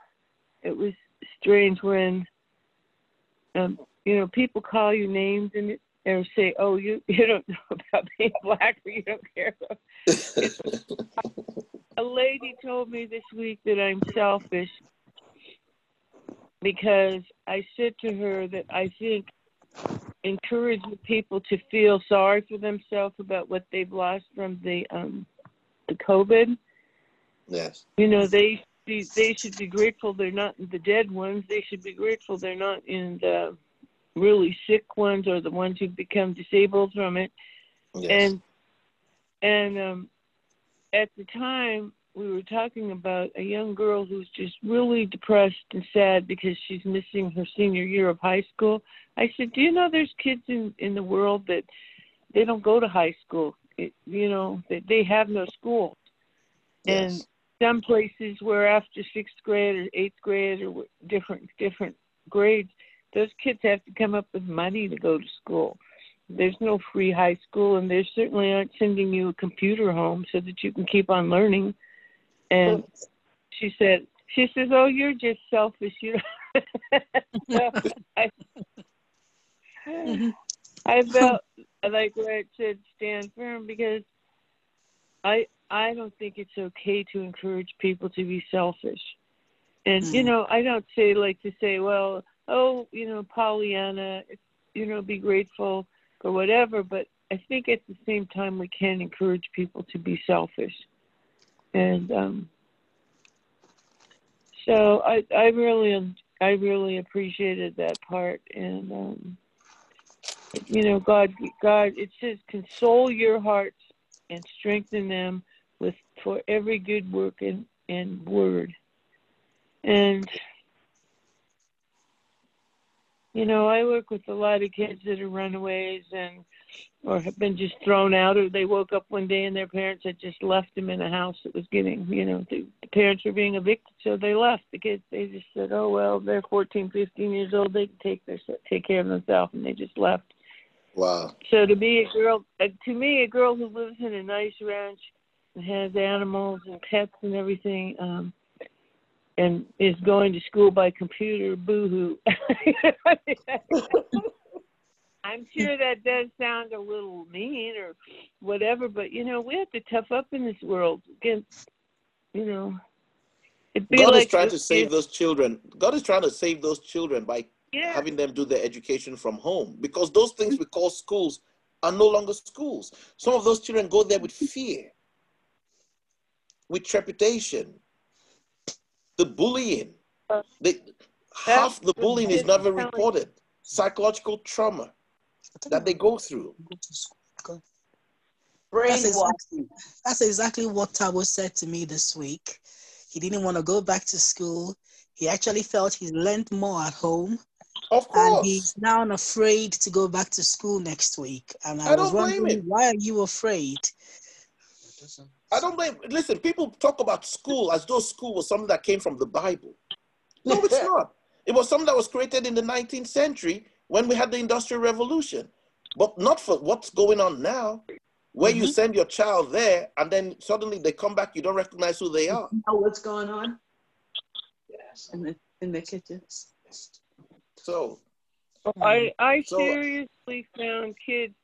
it was strange when um you know, people call you names and or say, "Oh, you you don't know about being black, or you don't care." About. A lady told me this week that I'm selfish because I said to her that I think encouraging people to feel sorry for themselves about what they've lost from the um the COVID. yes. You know, they be, they should be grateful they're not the dead ones. They should be grateful they're not in the really sick ones or the ones who've become disabled from it. Yes. And and um, at the time we were talking about a young girl who's just really depressed and sad because she's missing her senior year of high school. I said, "Do you know there's kids in in the world that they don't go to high school? It, you know, that they have no school." yes. And some places where after sixth grade or eighth grade or different different grades, those kids have to come up with money to go to school. There's no free high school, and they certainly aren't sending you a computer home so that you can keep on learning. And she said, she says, "Oh, you're just selfish, you know." so I, I felt like where it said stand firm because I I don't think it's okay to encourage people to be selfish. And you Mm. know, I don't say like to say, well, oh, you know, Pollyanna, you know, be grateful or whatever, but I think at the same time we can encourage people to be selfish. And um so I I really I really appreciated that part and um you know, God God it says console your hearts and strengthen them with for every good work and, and word. And you know, I work with a lot of kids that are runaways and or have been just thrown out or they woke up one day and their parents had just left them in a house that was getting, you know, the, the parents were being evicted, so they left. The kids, they just said, "Oh well, they're 14, 15 years old. They can take their take care of themselves," and they just left. Wow. So to be a girl, uh, to me, a girl who lives in a nice ranch and has animals and pets and everything, um, and is going to school by computer, boohoo. I'm sure that does sound a little mean or whatever, but you know, we have to tough up in this world against, you know. God like is trying to save those children. God is trying to save those children by yeah. having them do their education from home because those things we call schools are no longer schools. Some of those children go there with fear, with trepidation, the bullying. Uh, they, half the bullying is never reported. Psychological trauma that they go through. That's exactly, that's exactly what Tabo said to me this week. He didn't want to go back to school. He actually felt he learned more at home. Of course. And he's now afraid to go back to school next week. And I, I was don't blame wondering, him. why are you afraid? I don't blame. Listen, people talk about school as though school was something that came from the Bible. No, it's not. It was something that was created in the 19th century when we had the Industrial Revolution, but not for what's going on now, where you Mhm. send your child there and then suddenly they come back, you don't recognize who they are. know what's going on Yes. in the in the kitchens. So, I I So- seriously found kids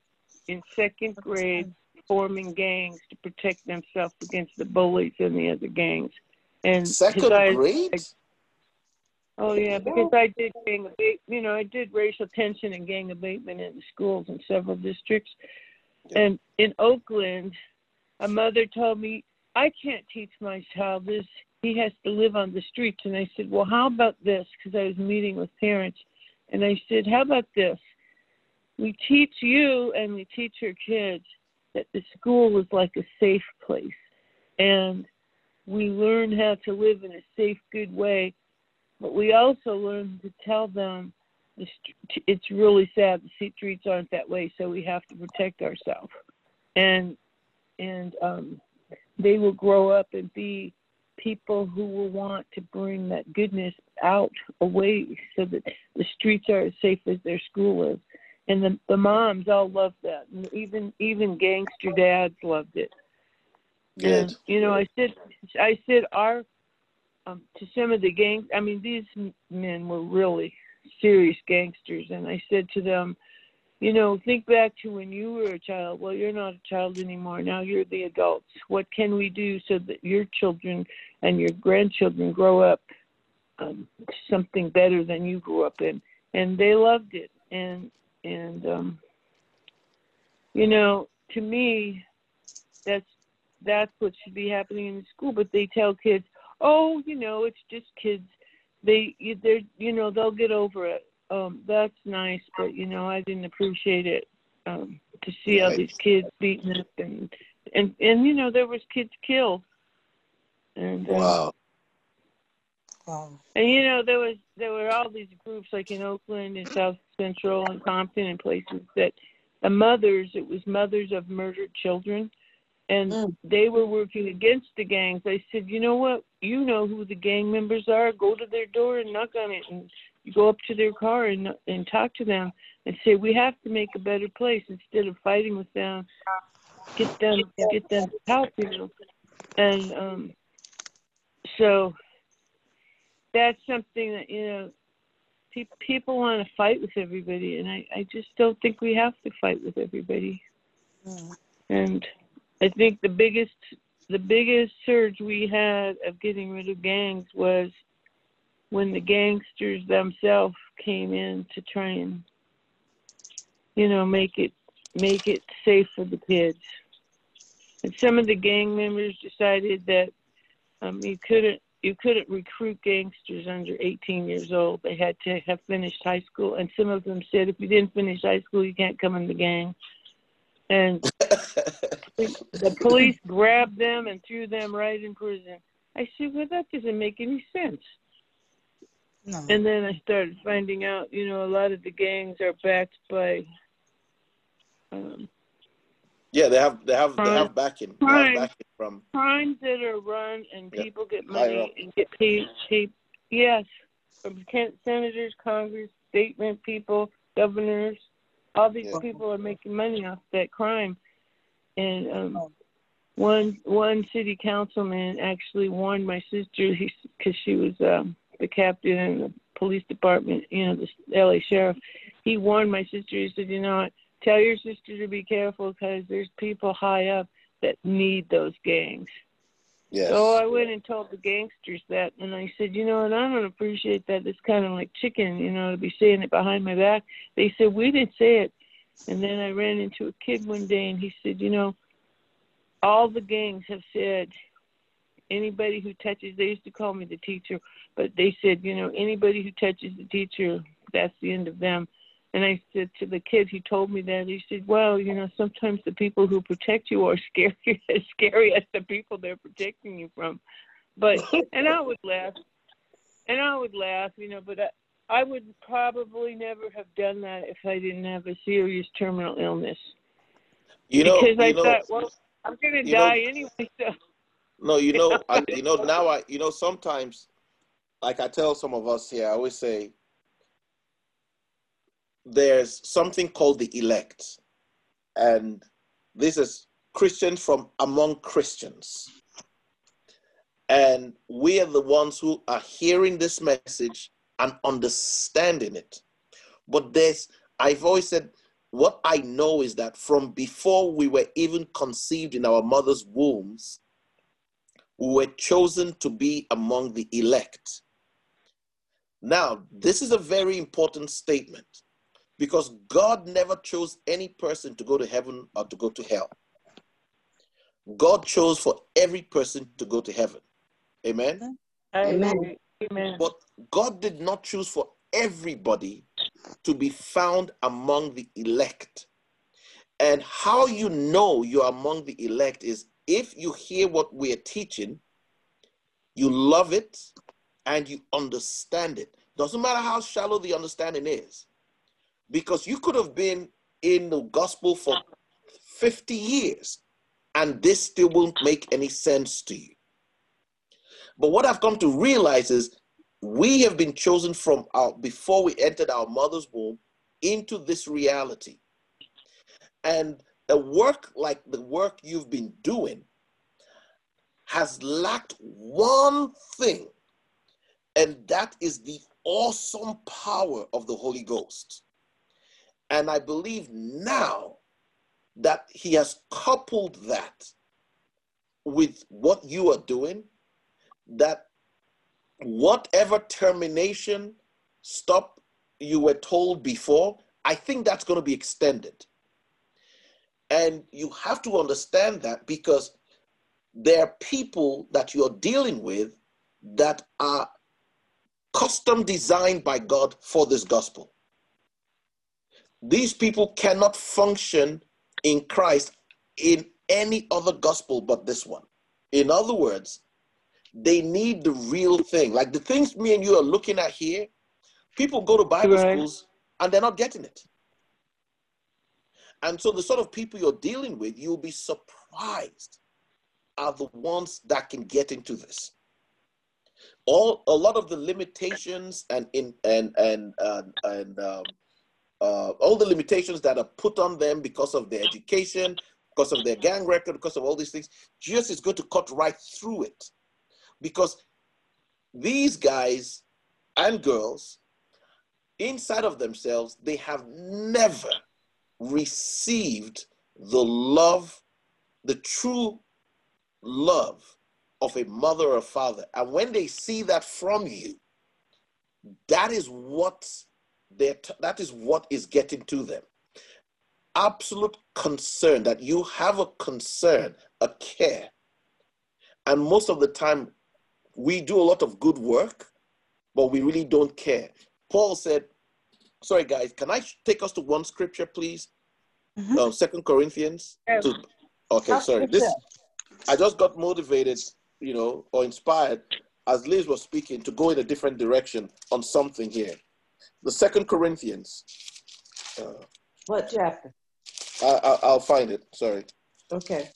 in second grade forming gangs to protect themselves against the bullies and the other gangs. And second because I- grade? Oh yeah, because I did gang abate, you know, I did racial tension and gang abatement in schools in several districts. Yeah. And in Oakland, a mother told me, I can't teach my child this. He has to live on the streets. And I said, Well, how about this? Because I was meeting with parents. And I said, How about this? We teach you and we teach your kids that the school is like a safe place. And we learn how to live in a safe, good way but we also learn to tell them it's really sad the streets aren't that way so we have to protect ourselves. And and um, they will grow up and be people who will want to bring that goodness out away so that the streets are as safe as their school is. And the, the moms all love that. And even even gangster dads loved it. Good. and, you know, I said, I said, our um, to some of the gangs. I mean, these men were really serious gangsters, and I said to them, you know, think back to when you were a child. Well, you're not a child anymore. Now you're the adults. What can we do so that your children and your grandchildren grow up um, something better than you grew up in? And they loved it. And and um, you know, to me, that's that's what should be happening in the school. But they tell kids, oh, you know, it's just kids. They you- they're you know they'll get over it. Um, that's nice, but you know I didn't appreciate it um, to see all these kids beaten up and and and you know there was kids killed. And uh, Wow. Wow. and you know there was there were all these groups like in Oakland and South Central and Compton and places that the mothers it was mothers of murdered children and Mm. they were working against the gangs. I said, you know what? You know who the gang members are. Go to their door and knock on it, and you go up to their car and and talk to them and say, we have to make a better place instead of fighting with them. Get them, get them help, you know. And um, so that's something that you know pe- people want to fight with everybody, and I I just don't think we have to fight with everybody. Mm. And I think the biggest the biggest surge we had of getting rid of gangs was when the gangsters themselves came in to try and you know make it make it safe for the kids. And some of the gang members decided that um, you couldn't you couldn't recruit gangsters under 18 years old. They had to have finished high school, and some of them said if you didn't finish high school, you can't come in the gang. And the police grabbed them and threw them right in prison. I said, well, that doesn't make any sense. No. And then I started finding out, you know, a lot of the gangs are backed by um, Yeah, they have they have they have backing. They have Crime. backing from Crimes that are run and Yeah. people get money and get paid cheap. Yes, from Kent senators, Congress, statement people, governors. All these Yeah. people are making money off that crime. And um, one one city councilman actually warned my sister because she was um, the captain in the police department, you know, the LA sheriff. He warned my sister. He said, you know what? Tell your sister to be careful because there's people high up that need those gangs. Yes. So I went and told the gangsters that, and I said, you know what, I don't appreciate that. It's kind of like chicken, you know, to be saying it behind my back. They said, we didn't say it. And then I ran into a kid one day, and he said, you know, all the gangs have said, anybody who touches, they used to call me the teacher, but they said, you know, anybody who touches the teacher, that's the end of them. And I said to the kid who told me that, he said, well, you know, sometimes the people who protect you are scary, as scary as the people they're protecting you from. But, and I would laugh. And I would laugh, you know, but I, I would probably never have done that if I didn't have a serious terminal illness. you know, because I you know, thought, well, I'm going to you know- die anyway. So, No, you know, I, you know now. I, you know, sometimes, like I tell some of us here, I always say, there's something called the elect, and this is Christians from among Christians, and we are the ones who are hearing this message and understanding it. But there's, I've always said, what I know is that from before we were even conceived in our mother's wombs we were chosen to be among the elect. Now, this is a very important statement because God never chose any person to go to heaven or to go to hell. God chose for every person to go to heaven. Amen. Amen. Amen. But God did not choose for everybody to be found among the elect. And how you know you're among the elect is if you hear what we are teaching, you love it, and you understand it. Doesn't matter how shallow the understanding is, because you could have been in the gospel for 50 years and this still won't make any sense to you. But what I've come to realize is we have been chosen from our before we entered our mother's womb into this reality. And a work like the work you've been doing has lacked one thing, and that is the awesome power of the Holy Ghost. And I believe now that He has coupled that with what you are doing, that whatever termination stop you were told before, I think that's going to be extended. And you have to understand that because there are people that you're dealing with that are custom designed by God for this gospel. These people cannot function in Christ in any other gospel but this one. In other words, they need the real thing. Like the things me and you are looking at here, people go to Bible Right. schools and they're not getting it. And so the sort of people you're dealing with, you'll be surprised are the ones that can get into this. All a lot of the limitations and in and and uh, and um, uh, all the limitations that are put on them because of their education, because of their gang record, because of all these things, Jesus is going to cut right through it, because these guys and girls, inside of themselves, they have never received the love, the true love of a mother or father. And when they see that from you, that is what t- that is what is getting to them. Absolute concern that you have a concern, a care. And most of the time, we do a lot of good work, but we really don't care. Paul said, sorry guys, can I take us to one scripture, please? Mhm. Um, Second Corinthians. Yeah. To, okay, That's sorry. This. I just got motivated, you know, or inspired as Liz was speaking to go in a different direction on something here. The Second Corinthians. Uh, What chapter? I, I, I'll find it. Sorry. Okay.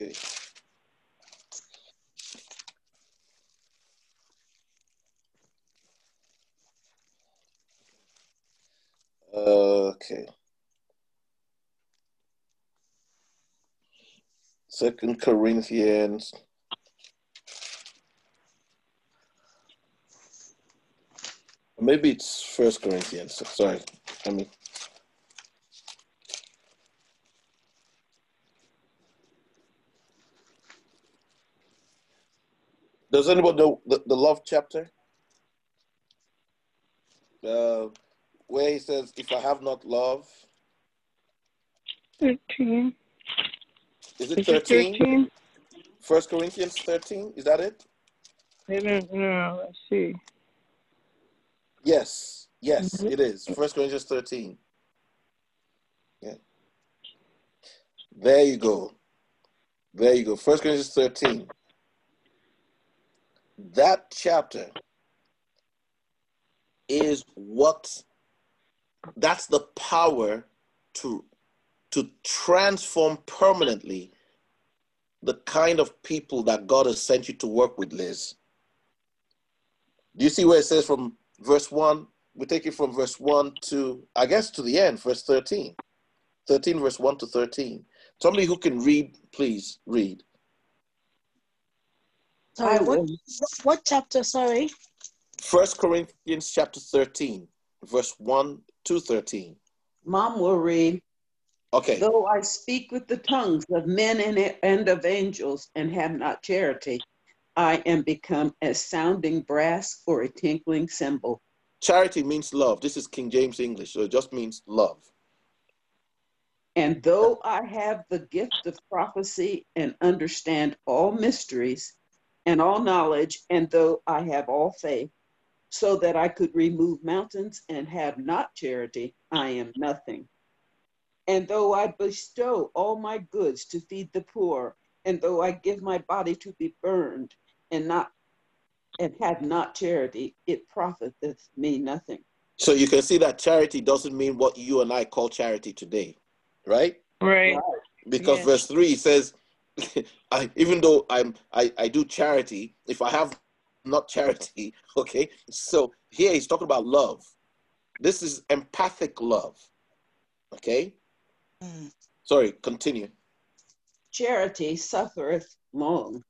Okay. Okay. Second Corinthians. Maybe it's First Corinthians. Sorry, I mean. Does anybody know the, the love chapter? Uh, where he says, "If I have not love," 13. is it thirteen? 13? First Corinthians thirteen. Is that it? I don't know. Let's see. Yes, yes, Mhm. it is. First Corinthians 13. Yeah. There you go. There you go. First Corinthians 13. That chapter is what that's the power to to transform permanently the kind of people that God has sent you to work with, Liz. Do you see where it says from verse 1? We take it from verse 1 to, I guess, to the end, verse 13. 13, verse 1 to 13. Somebody who can read, please read. Sorry, what, what chapter? Sorry. First Corinthians chapter 13, verse 1 to 13. Mom will read. Okay. Though I speak with the tongues of men and, and of angels and have not charity, I am become as sounding brass or a tinkling cymbal. Charity means love. This is King James English, so it just means love. And though I have the gift of prophecy and understand all mysteries and all knowledge, and though I have all faith, so that I could remove mountains and have not charity, I am nothing. And though I bestow all my goods to feed the poor, and though I give my body to be burned and not and have not charity, it profiteth me nothing. So you can see that charity doesn't mean what you and I call charity today, right? Right. because Yes. verse 3 says I, even though i'm I, I do charity if i have not charity okay so here he's talking about love this is empathic love okay Mm. sorry continue Charity suffereth long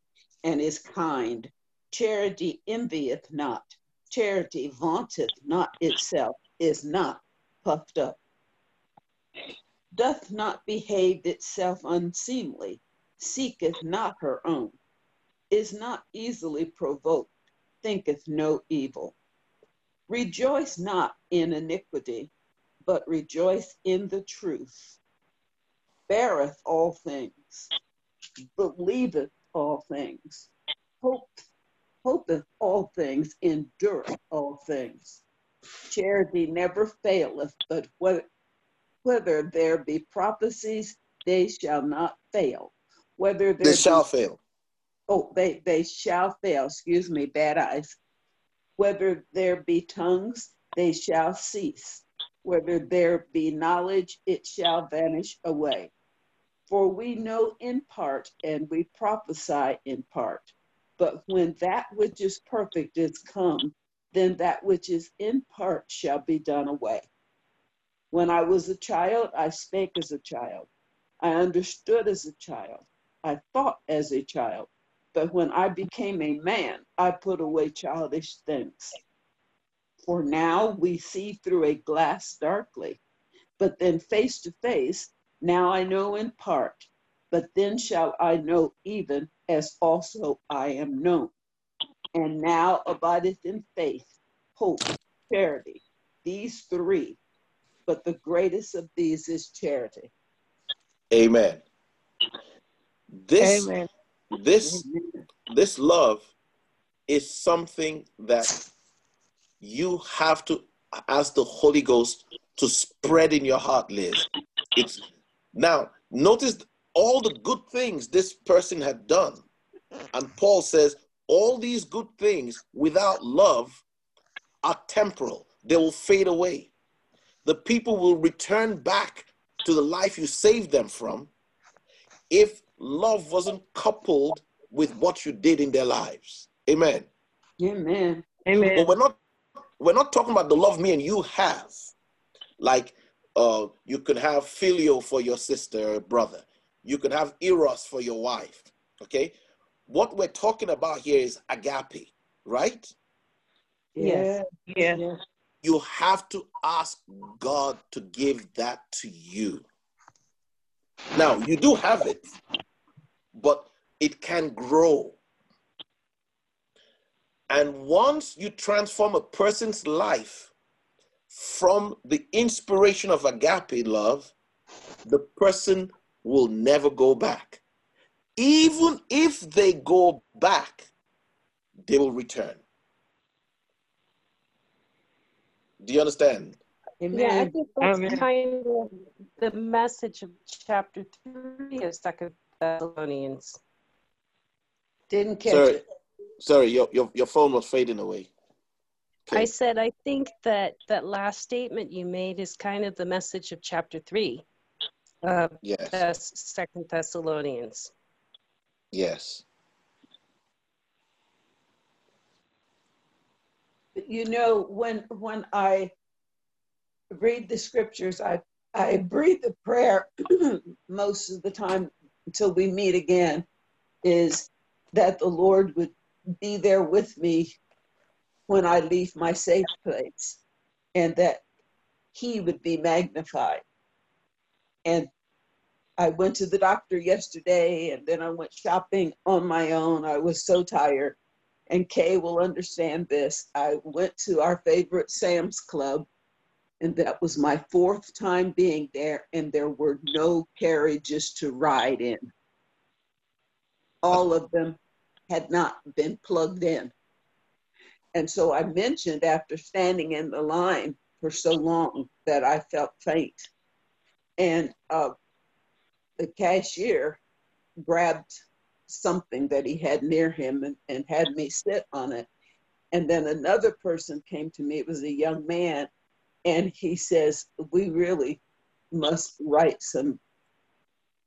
and is kind. Charity envieth not. Charity vaunteth not itself, is not puffed up, doth not behave itself unseemly, seeketh not her own, is not easily provoked, thinketh no evil. Rejoice not in iniquity, but rejoice in the truth. Beareth all things, believeth all things, hope, hopeth all things, endureth all things. Charity never faileth, but whether, whether there be prophecies, they shall not fail. Whether there they be, shall fail oh, they, they shall fail, excuse me, bad eyes. Whether there be tongues, they shall cease. Whether there be knowledge, it shall vanish away. For we know in part and we prophesy in part. But when that which is perfect is come, then that which is in part shall be done away. When I was a child, I spake as a child. I understood as a child. I thought as a child. But when I became a man, I put away childish things. For now we see through a glass darkly, but then face to face. Now I know in part, but then shall I know even as also I am known. And now abideth in faith, hope, charity, these three, but the greatest of these is charity. amen this Amen. this this love is something that you have to ask the Holy Ghost to spread in your heart, Liz. It's now notice all the good things this person had done. And Paul says, all these good things without love are temporal, they will fade away. the people will return back to the life you saved them from if love wasn't coupled with what you did in their lives. Amen. Amen. Amen. But we're not we're not talking about the love me and you have. Like uh, you could have filial for your sister or brother. You could have eros for your wife. Okay. What we're talking about here is agape, right? Yes. Yeah. Yeah. You have to ask God to give that to you. Now, you do have it, but it can grow. And once you transform a person's life from the inspiration of agape love, the person will never go back. Even if they go back, they will return. Do you understand? Yeah, I think that's Amen. kind of the message of chapter three of Second Thessalonians. Didn't catch Sorry, it. sorry, your, your, your phone was fading away. I said I think that that last statement you made is kind of the message of chapter three of Yes, Thess- Second Thessalonians. yes. You know, when when I read the scriptures, I I breathe the prayer most of the time until we meet again, is that the Lord would be there with me when I leave my safe place, and that He would be magnified. And I went to the doctor yesterday, and then I went shopping on my own. I was so tired and Kay will understand this. I went to our favorite Sam's Club, and that was my fourth time being there, and there were no carriages to ride in. All of them had not been plugged in. And so I mentioned after standing in the line for so long that I felt faint. And uh, the cashier grabbed something that he had near him and, and had me sit on it. And then another person came to me, it was a young man, and he says, We really must write some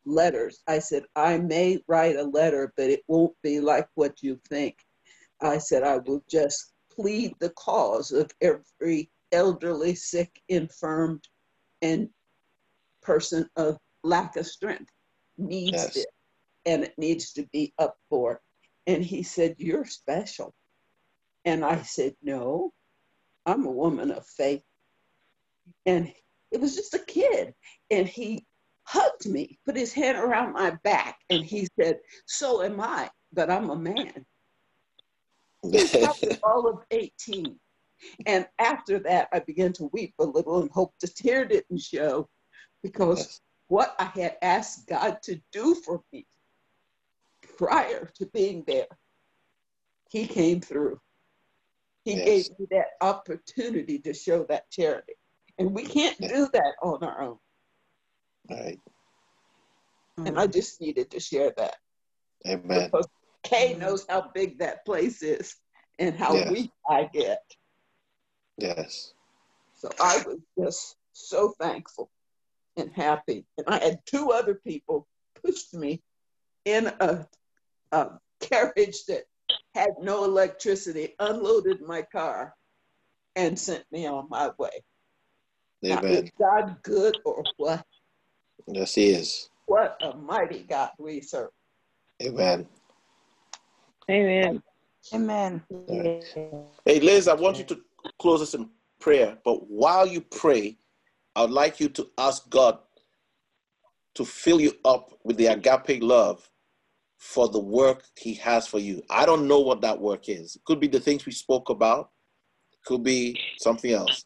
letters. I said, I may write a letter, but it won't be like what you think. I said, I will just plead the cause of every elderly, sick, infirmed, and person of lack of strength needs Yes. this and it needs to be up for. And he said, You're special. And I said, No, I'm a woman of faith. And it was just a kid. And he hugged me, put his hand around my back, and he said, So am I, but I'm a man. He was all of 18. And after that, I began to weep a little and hope the tear didn't show because Yes. what I had asked God to do for me prior to being there, He came through. He Yes. gave me that opportunity to show that charity. And we can't Yeah. do that on our own. Right. And I mm. just needed to share that Amen. because Kay mm-hmm. knows how big that place is and how weak I get. Yes. So I was just so thankful and happy. And I had two other people pushed me in a, a carriage that had no electricity, unloaded my car, and sent me on my way. Now, Amen. is God good or what? Yes, He is. What a mighty God we serve. Amen. Amen. Amen. Hey, Liz, I want you to close us in prayer. But while you pray, I would like you to ask God to fill you up with the agape love for the work He has for you. I don't know what that work is. It could be the things we spoke about, could be something else.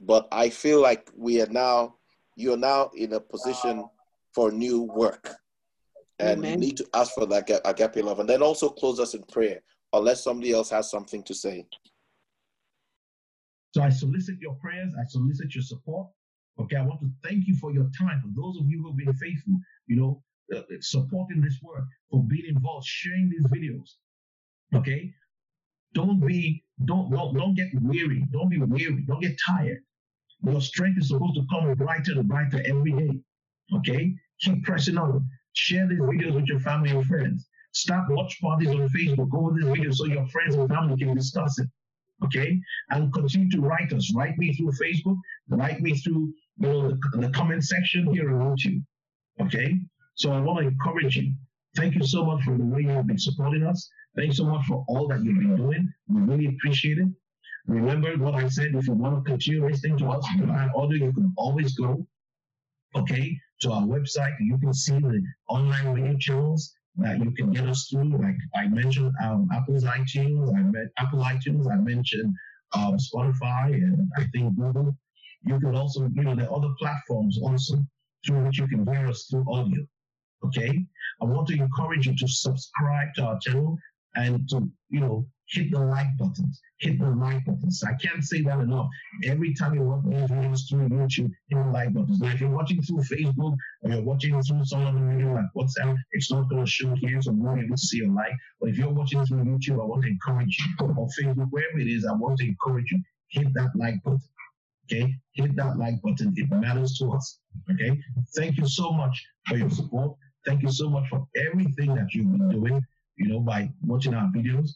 But I feel like we are now, you're now in a position for new work. And you Amen. need to ask for that aga- agape love. And then also close us in prayer, unless somebody else has something to say. So I solicit your prayers, I solicit your support. Okay, I want to thank you for your time. For those of you who have been faithful, you know, uh, supporting this work, for being involved, sharing these videos. Okay, don't be, don't, don't, don't get weary. Don't be weary. Don't get tired. Your strength is supposed to come brighter and brighter every day. Okay? Keep pressing on. Share these videos with your family and friends. Start watch parties on Facebook over this video so your friends and family can discuss it. Okay? And continue to write us. Write me through Facebook. Write me through you know, the, the comment section here on YouTube. Okay? So I want to encourage you. Thank you so much for the way you have been supporting us. Thanks so much for all that you've been doing. We really appreciate it. Remember what I said, if you want to continue listening to us via audio, you can always go, okay, to our website. You can see the online radio channels that you can get us through. Like I mentioned, um, Apple's iTunes, I met Apple iTunes, I mentioned um, Spotify, and I think Google. You can also, you know, are other platforms also through which you can hear us through audio. Okay, I want to encourage you to subscribe to our channel and to, you know, hit the like buttons, hit the like buttons. I can't say that enough. Every time you watch these videos through YouTube, hit the like buttons. Now, if you're watching through Facebook or you're watching through some other video like WhatsApp, it's not going to show here, so you won't to see a like. But if you're watching through YouTube, I want to encourage you, or Facebook, wherever it is, I want to encourage you, hit that like button. Okay, hit that like button. It matters to us. Okay, thank you so much for your support. Thank you so much for everything that you've been doing you know, by watching our videos.